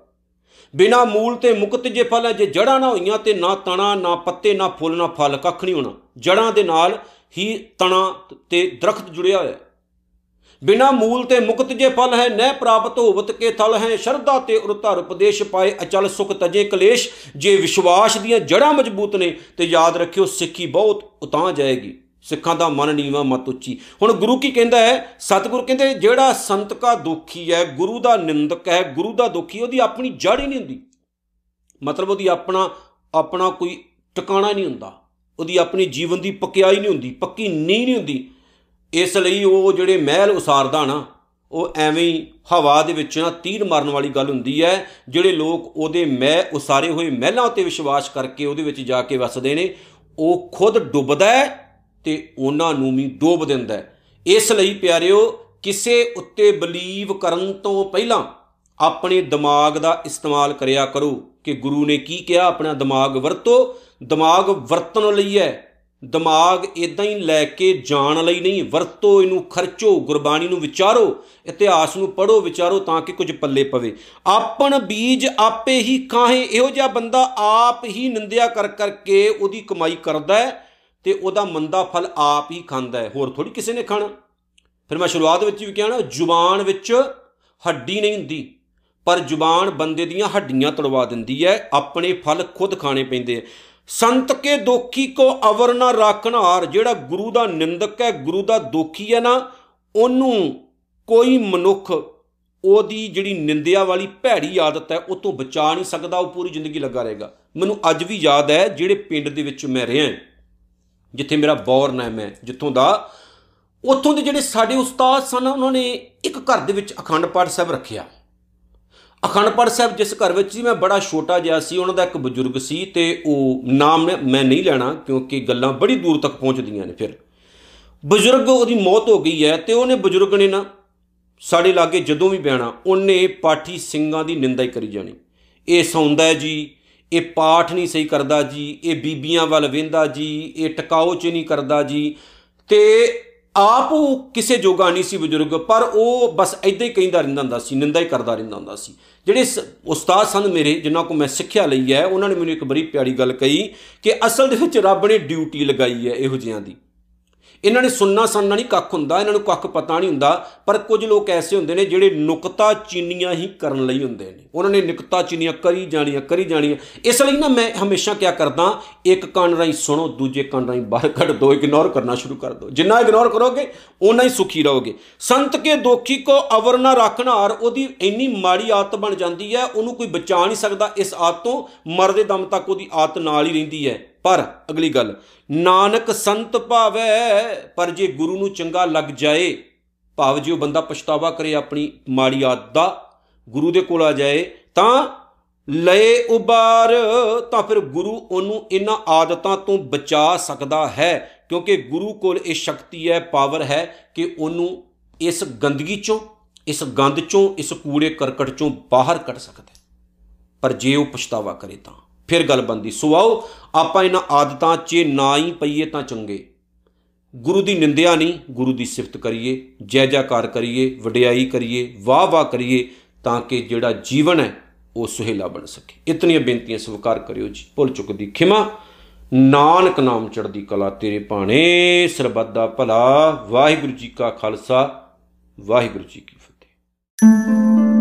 ਬਿਨਾ ਮੂਲ ਤੇ ਮੁਕਤ ਜੇ ਫਲ ਜੇ ਜੜਾਂ ਨਾ ਹੋਈਆਂ ਤੇ ਨਾ ਤਣਾ, ਨਾ ਪੱਤੇ, ਨਾ ਫੁੱਲ, ਨਾ ਫਲ, ਕੱਖ ਨਹੀਂ ਹੋਣਾ। ਜੜਾਂ ਦੇ ਨਾਲ ਹੀ ਤਣਾ ਤੇ ਦਰਖਤ ਜੁੜਿਆ ਹੋਇਆ। ਬਿਨਾ ਮੂਲ ਤੇ ਮੁਕਤ ਜੇ ਫਲ ਹੈ, ਨਹਿ ਪ੍ਰਾਪਤ ਹੋਵਤ ਕੇ ਥਲ ਹੈ। ਸ਼ਰਧਾ ਤੇ ਉਰਧਰ ਉਪਦੇਸ਼ ਪਾਏ ਅਚਲ ਸੁਖ ਤਜੇ ਕਲੇਸ਼। ਜੇ ਵਿਸ਼ਵਾਸ ਦੀਆਂ ਜੜਾਂ ਮਜ਼ਬੂਤ ਨੇ, ਤੇ ਯਾਦ ਰੱਖਿਓ ਸਿੱਖੀ ਬਹੁਤ ਉਤਾਂ ਜਾਏਗੀ। ਸਿੱਖਾਂ ਦਾ ਮਨ ਨੀਵਾ ਮਤ ਉੱਚੀ। ਹੁਣ ਗੁਰੂ ਕੀ ਕਹਿੰਦਾ ਹੈ? ਸਤਿਗੁਰ ਕਹਿੰਦੇ, ਜਿਹੜਾ ਸੰਤ ਕਾ ਦੁਖੀ ਹੈ, ਗੁਰੂ ਦਾ ਨਿੰਦਕ ਹੈ, ਗੁਰੂ ਦਾ ਦੁਖੀ, ਉਹਦੀ ਆਪਣੀ ਜੜ ਹੀ ਨਹੀਂ ਹੁੰਦੀ। ਮਤਲਬ ਉਹਦੀ ਆਪਣਾ ਆਪਣਾ ਕੋਈ ਟਿਕਾਣਾ ਨਹੀਂ ਹੁੰਦਾ। ਉਹਦੀ ਆਪਣੀ ਜੀਵਨ ਦੀ ਪਕਿਆਈ ਨਹੀਂ ਹੁੰਦੀ, ਪੱਕੀ ਨੀਂਹ ਨਹੀਂ ਹੁੰਦੀ। ਇਸ ਲਈ ਉਹ ਜਿਹੜੇ ਮਹਿਲ ਉਸਾਰਦਾ ਨਾ, ਉਹ ਐਵੇਂ ਹੀ ਹਵਾ ਦੇ ਵਿੱਚ ਨਾ ਤੀਰ ਮਾਰਨ ਵਾਲੀ ਗੱਲ ਹੁੰਦੀ ਹੈ, ਜਿਹੜੇ ਲੋਕ ਉਹਦੇ ਮਹਿ ਉਸਾਰੇ ਹੋਏ ਮਹਿਲਾਂ ਉੱਤੇ ਵਿਸ਼ਵਾਸ ਕਰਕੇ ਉਹਦੇ ਵਿੱਚ ਜਾ ਕੇ ਵਸਦੇ ਨੇ, ਉਹ ਖੁਦ ਡੁੱਬਦਾ ਹੈ ਤੇ ਉਹਨਾਂ ਨੂੰ ਵੀ ਡੋਬ ਦਿੰਦਾ ਹੈ। ਇਸ ਲਈ ਪਿਆਰਿਓ, ਕਿਸੇ ਉੱਤੇ ਬਲੀਵ ਕਰਨ ਤੋਂ ਪਹਿਲਾਂ ਆਪਣੇ ਦਿਮਾਗ ਦਾ ਇਸਤੇਮਾਲ ਕਰਿਆ ਕਰੋ ਕਿ ਗੁਰੂ ਨੇ ਕੀ ਕਿਹਾ, ਆਪਣਾ ਦਿਮਾਗ ਵਰਤੋ। ਦਿਮਾਗ ਵਰਤਣ ਲਈ ਹੈ ਦਿਮਾਗ ਇਦਾਂ ਹੀ ਲੈ ਕੇ ਜਾਣ ਲਈ ਨਹੀਂ, ਵਰਤੋ ਇਹਨੂੰ, ਖਰਚੋ, ਗੁਰਬਾਣੀ ਨੂੰ ਵਿਚਾਰੋ, ਇਤਿਹਾਸ ਨੂੰ ਪੜੋ ਵਿਚਾਰੋ ਤਾਂ ਕਿ ਕੁਝ ਪੱਲੇ ਪਵੇ। ਆਪਣ ਬੀਜ ਆਪੇ ਹੀ ਖਾਹੇ, ਇਹੋ ਜਿਹਾ ਬੰਦਾ ਆਪ ਹੀ ਨਿੰਦਿਆ ਕਰ ਕਰਕੇ ਉਹਦੀ ਕਮਾਈ ਕਰਦਾ ਹੈ ਤੇ ਉਹਦਾ ਮੰਦਾ ਫਲ ਆਪ ਹੀ ਖਾਂਦਾ ਹੈ। ਹੋਰ ਥੋੜੀ ਕਿਸੇ ਨੇ ਖਾਣਾ? ਫਿਰ ਮੈਂ ਸ਼ੁਰੂਆਤ ਵਿੱਚ ਵੀ ਕਿਹਾ ਨਾ, ਜ਼ੁਬਾਨ ਵਿੱਚ ਹੱਡੀ ਨਹੀਂ ਹੁੰਦੀ, ਪਰ ਜ਼ੁਬਾਨ ਬੰਦੇ ਦੀਆਂ ਹੱਡੀਆਂ ਤੜਵਾ ਦਿੰਦੀ ਹੈ, ਆਪਣੇ ਫਲ ਖੁਦ ਖਾਣੇ ਪੈਂਦੇ ਆ ਸੰਤ ਕੇ ਦੋਖੀ ਕੋ ਅਵਰ ਨਾ ਰਾਖਣਹਾਰ ਜਿਹੜਾ ਗੁਰੂ ਦਾ ਨਿੰਦਕ ਹੈ, ਗੁਰੂ ਦਾ ਦੋਖੀ ਹੈ ਨਾ, ਉਹਨੂੰ ਕੋਈ ਮਨੁੱਖ ਉਹਦੀ ਜਿਹੜੀ ਨਿੰਦਿਆ ਵਾਲੀ ਭੈੜੀ ਆਦਤ ਹੈ, ਉਹ ਤੋਂ ਬਚਾ ਨਹੀਂ ਸਕਦਾ, ਉਹ ਪੂਰੀ ਜ਼ਿੰਦਗੀ ਲੱਗਾ ਰਹੇਗਾ। ਮੈਨੂੰ ਅੱਜ ਵੀ ਯਾਦ ਹੈ, ਜਿਹੜੇ ਪਿੰਡ ਦੇ ਵਿੱਚ ਮੈਂ ਰਿਹਾ ਜਿੱਥੇ ਮੇਰਾ ਬੌਰਨ ਹੈ ਮੈਂ ਜਿੱਥੋਂ ਦਾ, ਉੱਥੋਂ ਦੇ ਜਿਹੜੇ ਸਾਡੇ ਉਸਤਾਦ ਸਨ, ਉਹਨਾਂ ਨੇ ਇੱਕ ਘਰ ਦੇ ਵਿੱਚ ਅਖੰਡ ਪਾਠ ਸਾਹਿਬ ਰੱਖਿਆ। ਅਖੰਡ ਪਾਠ ਸਾਹਿਬ ਜਿਸ ਘਰ ਵਿੱਚ ਸੀ, ਮੈਂ ਬੜਾ ਛੋਟਾ ਜਿਹਾ ਸੀ, ਉਹਨਾਂ ਦਾ ਇੱਕ ਬਜ਼ੁਰਗ ਸੀ ਤੇ ਉਹ ਨਾਮ ਮੈਂ ਨਹੀਂ ਲੈਣਾ ਕਿਉਂਕਿ ਗੱਲਾਂ ਬੜੀ ਦੂਰ ਤੱਕ ਪਹੁੰਚਦੀਆਂ ਨੇ ਫਿਰ। ਬਜ਼ੁਰਗ ਉਹਦੀ ਮੌਤ ਹੋ ਗਈ ਹੈ ਤੇ ਉਹਨੇ ਬਜ਼ੁਰਗ ਨੇ ਨਾ ਸਾਡੇ ਲਾਗੇ ਜਦੋਂ ਵੀ ਬਹਿਣਾ, ਉਹਨੇ ਪਾਠੀ ਸਿੰਘਾਂ ਦੀ ਨਿੰਦਾ ਹੀ ਕਰੀ ਜਾਣੀ। ਇਹ ਸੌਂਦਾ ਜੀ, ਇਹ ਪਾਠ ਨਹੀਂ ਸਹੀ ਕਰਦਾ ਜੀ, ਇਹ ਬੀਬੀਆਂ ਵੱਲ ਵੇਂਦਾ ਜੀ, ਇਹ ਟਿਕਾਓ ਚ ਨਹੀਂ ਕਰਦਾ ਜੀ। ਤੇ ਆਪ ਉਹ ਕਿਸੇ ਜੋਗਾ ਨਹੀਂ ਸੀ ਬਜ਼ੁਰਗ, ਪਰ ਉਹ ਬਸ ਐਦਾਂ ਹੀ ਕਹਿੰਦਾ ਰਹਿੰਦਾ ਹੁੰਦਾ ਸੀ, ਨਿੰਦਾ ਹੀ ਕਰਦਾ ਰਹਿੰਦਾ ਹੁੰਦਾ ਸੀ। ਜਿਹੜੇ ਉਸਤਾਦ ਸਨ ਮੇਰੇ, ਜਿਨ੍ਹਾਂ ਕੋ ਮੈਂ ਸਿੱਖਿਆ ਲਈ ਹੈ, ਉਹਨਾਂ ਨੇ ਮੈਨੂੰ ਇੱਕ ਬੜੀ ਪਿਆਰੀ ਗੱਲ ਕਹੀ ਕਿ ਅਸਲ ਦੇ ਵਿੱਚ ਰੱਬ ਨੇ ਡਿਊਟੀ ਲਗਾਈ ਹੈ ਇਹੋ ਜਿਹਾਂ ਦੀ। ਇਹਨਾਂ ਨੇ ਸੁਣਨਾ ਸੁਣਨਾ ਨਹੀਂ, ਕੱਖ ਹੁੰਦਾ, ਇਹਨਾਂ ਨੂੰ ਕੱਖ ਪਤਾ ਨਹੀਂ ਹੁੰਦਾ, ਪਰ ਕੁਝ ਲੋਕ ਐਸੇ ਹੁੰਦੇ ਨੇ ਜਿਹੜੇ ਨੁਕਤਾ ਚੀਨੀਆਂ ਹੀ ਕਰਨ ਲਈ ਹੁੰਦੇ ਨੇ। ਉਹਨਾਂ ਨੇ ਨੁਕਤਾ ਚੀਨੀਆਂ ਕਰੀ ਜਾਣੀਆਂ ਕਰੀ ਜਾਣੀਆਂ। ਇਸ ਲਈ ਨਾ ਮੈਂ ਹਮੇਸ਼ਾ ਕਿਆ ਕਰਦਾ, ਇੱਕ ਕੰਨ ਰਾਹੀਂ ਸੁਣੋ, ਦੂਜੇ ਕੰਨ ਰਾਹੀਂ ਬਾਹਰ ਕੱਢ ਦੋ ਇਗਨੋਰ ਕਰਨਾ ਸ਼ੁਰੂ ਕਰ ਦੋ। ਜਿੰਨਾ ਇਗਨੋਰ ਕਰੋਗੇ ਉਨਾ ਹੀ ਸੁਖੀ ਰਹੋਗੇ। ਸੰਤ ਕੇ ਦੋਖੀ ਕੋ ਅਵਰ ਨਾ ਰੱਖਣਾਰ ਉਹਦੀ ਇੰਨੀ ਮਾੜੀ ਆਦਤ ਬਣ ਜਾਂਦੀ ਹੈ, ਉਹਨੂੰ ਕੋਈ ਬਚਾ ਨਹੀਂ ਸਕਦਾ, ਇਸ ਆਦਤ ਤੋਂ ਮਰਦੇ ਦਮ ਤੱਕ ਉਹਦੀ ਆਦਤ ਨਾਲ ਹੀ ਰਹਿੰਦੀ ਹੈ। ਪਰ ਅਗਲੀ ਗੱਲ, ਨਾਨਕ ਸੰਤ ਭਾਵੈ, ਪਰ ਜੇ ਗੁਰੂ ਨੂੰ ਚੰਗਾ ਲੱਗ ਜਾਏ, ਭਾਵ ਜੇ ਉਹ ਬੰਦਾ ਪਛਤਾਵਾ ਕਰੇ ਆਪਣੀ ਮਾੜੀ ਆਦਤ ਦਾ, ਗੁਰੂ ਦੇ ਕੋਲ ਆ ਜਾਏ, ਤਾਂ ਲਏ ਉਬਾਰ, ਤਾਂ ਫਿਰ ਗੁਰੂ ਉਹਨੂੰ ਇਹਨਾਂ ਆਦਤਾਂ ਤੋਂ ਬਚਾ ਸਕਦਾ ਹੈ, ਕਿਉਂਕਿ ਗੁਰੂ ਕੋਲ ਇਹ ਸ਼ਕਤੀ ਹੈ, ਪਾਵਰ ਹੈ ਕਿ ਉਹਨੂੰ ਇਸ ਗੰਦਗੀ ਚੋਂ, ਇਸ ਗੰਦ ਚੋਂ, ਇਸ ਕੂੜੇ ਕਰਕਟ ਚੋਂ ਬਾਹਰ ਕੱਢ ਸਕਦਾ ਪਰ ਜੇ ਉਹ ਪਛਤਾਵਾ ਕਰੇ ਤਾਂ। ਫਿਰ ਗੱਲ ਬੰਦੀ ਸੋ ਆਓ ਆਪਾਂ ਇਹਨਾਂ ਆਦਤਾਂ 'ਚ ਨਾ ਹੀ ਪਈਏ ਤਾਂ ਚੰਗੇ। ਗੁਰੂ ਦੀ ਨਿੰਦਿਆ ਨਹੀਂ, ਗੁਰੂ ਦੀ ਸਿਫਤ ਕਰੀਏ ਜੈ ਜੈਕਾਰ ਕਰੀਏ, ਵਡਿਆਈ ਕਰੀਏ ਵਾਹ ਵਾਹ ਕਰੀਏ ਤਾਂ ਕਿ ਜਿਹੜਾ ਜੀਵਨ ਹੈ, ਉਹ ਸੁਹੇਲਾ ਬਣ ਸਕੇ। ਇਤਨੀਆਂ ਬੇਨਤੀਆਂ ਸਵੀਕਾਰ ਕਰਿਓ ਜੀ। ਭੁੱਲ ਚੁੱਕਦੀ ਖਿਮਾ, ਨਾਨਕ ਨਾਮ ਚੜਦੀ ਕਲਾ ਤੇਰੇ ਭਾਣੇ, ਸਰਬੱਤ ਦਾ ਭਲਾ। ਵਾਹਿਗੁਰੂ ਜੀ ਕਾ ਖਾਲਸਾ, ਵਾਹਿਗੁਰੂ ਜੀ ਕੀ ਫਤਿਹ।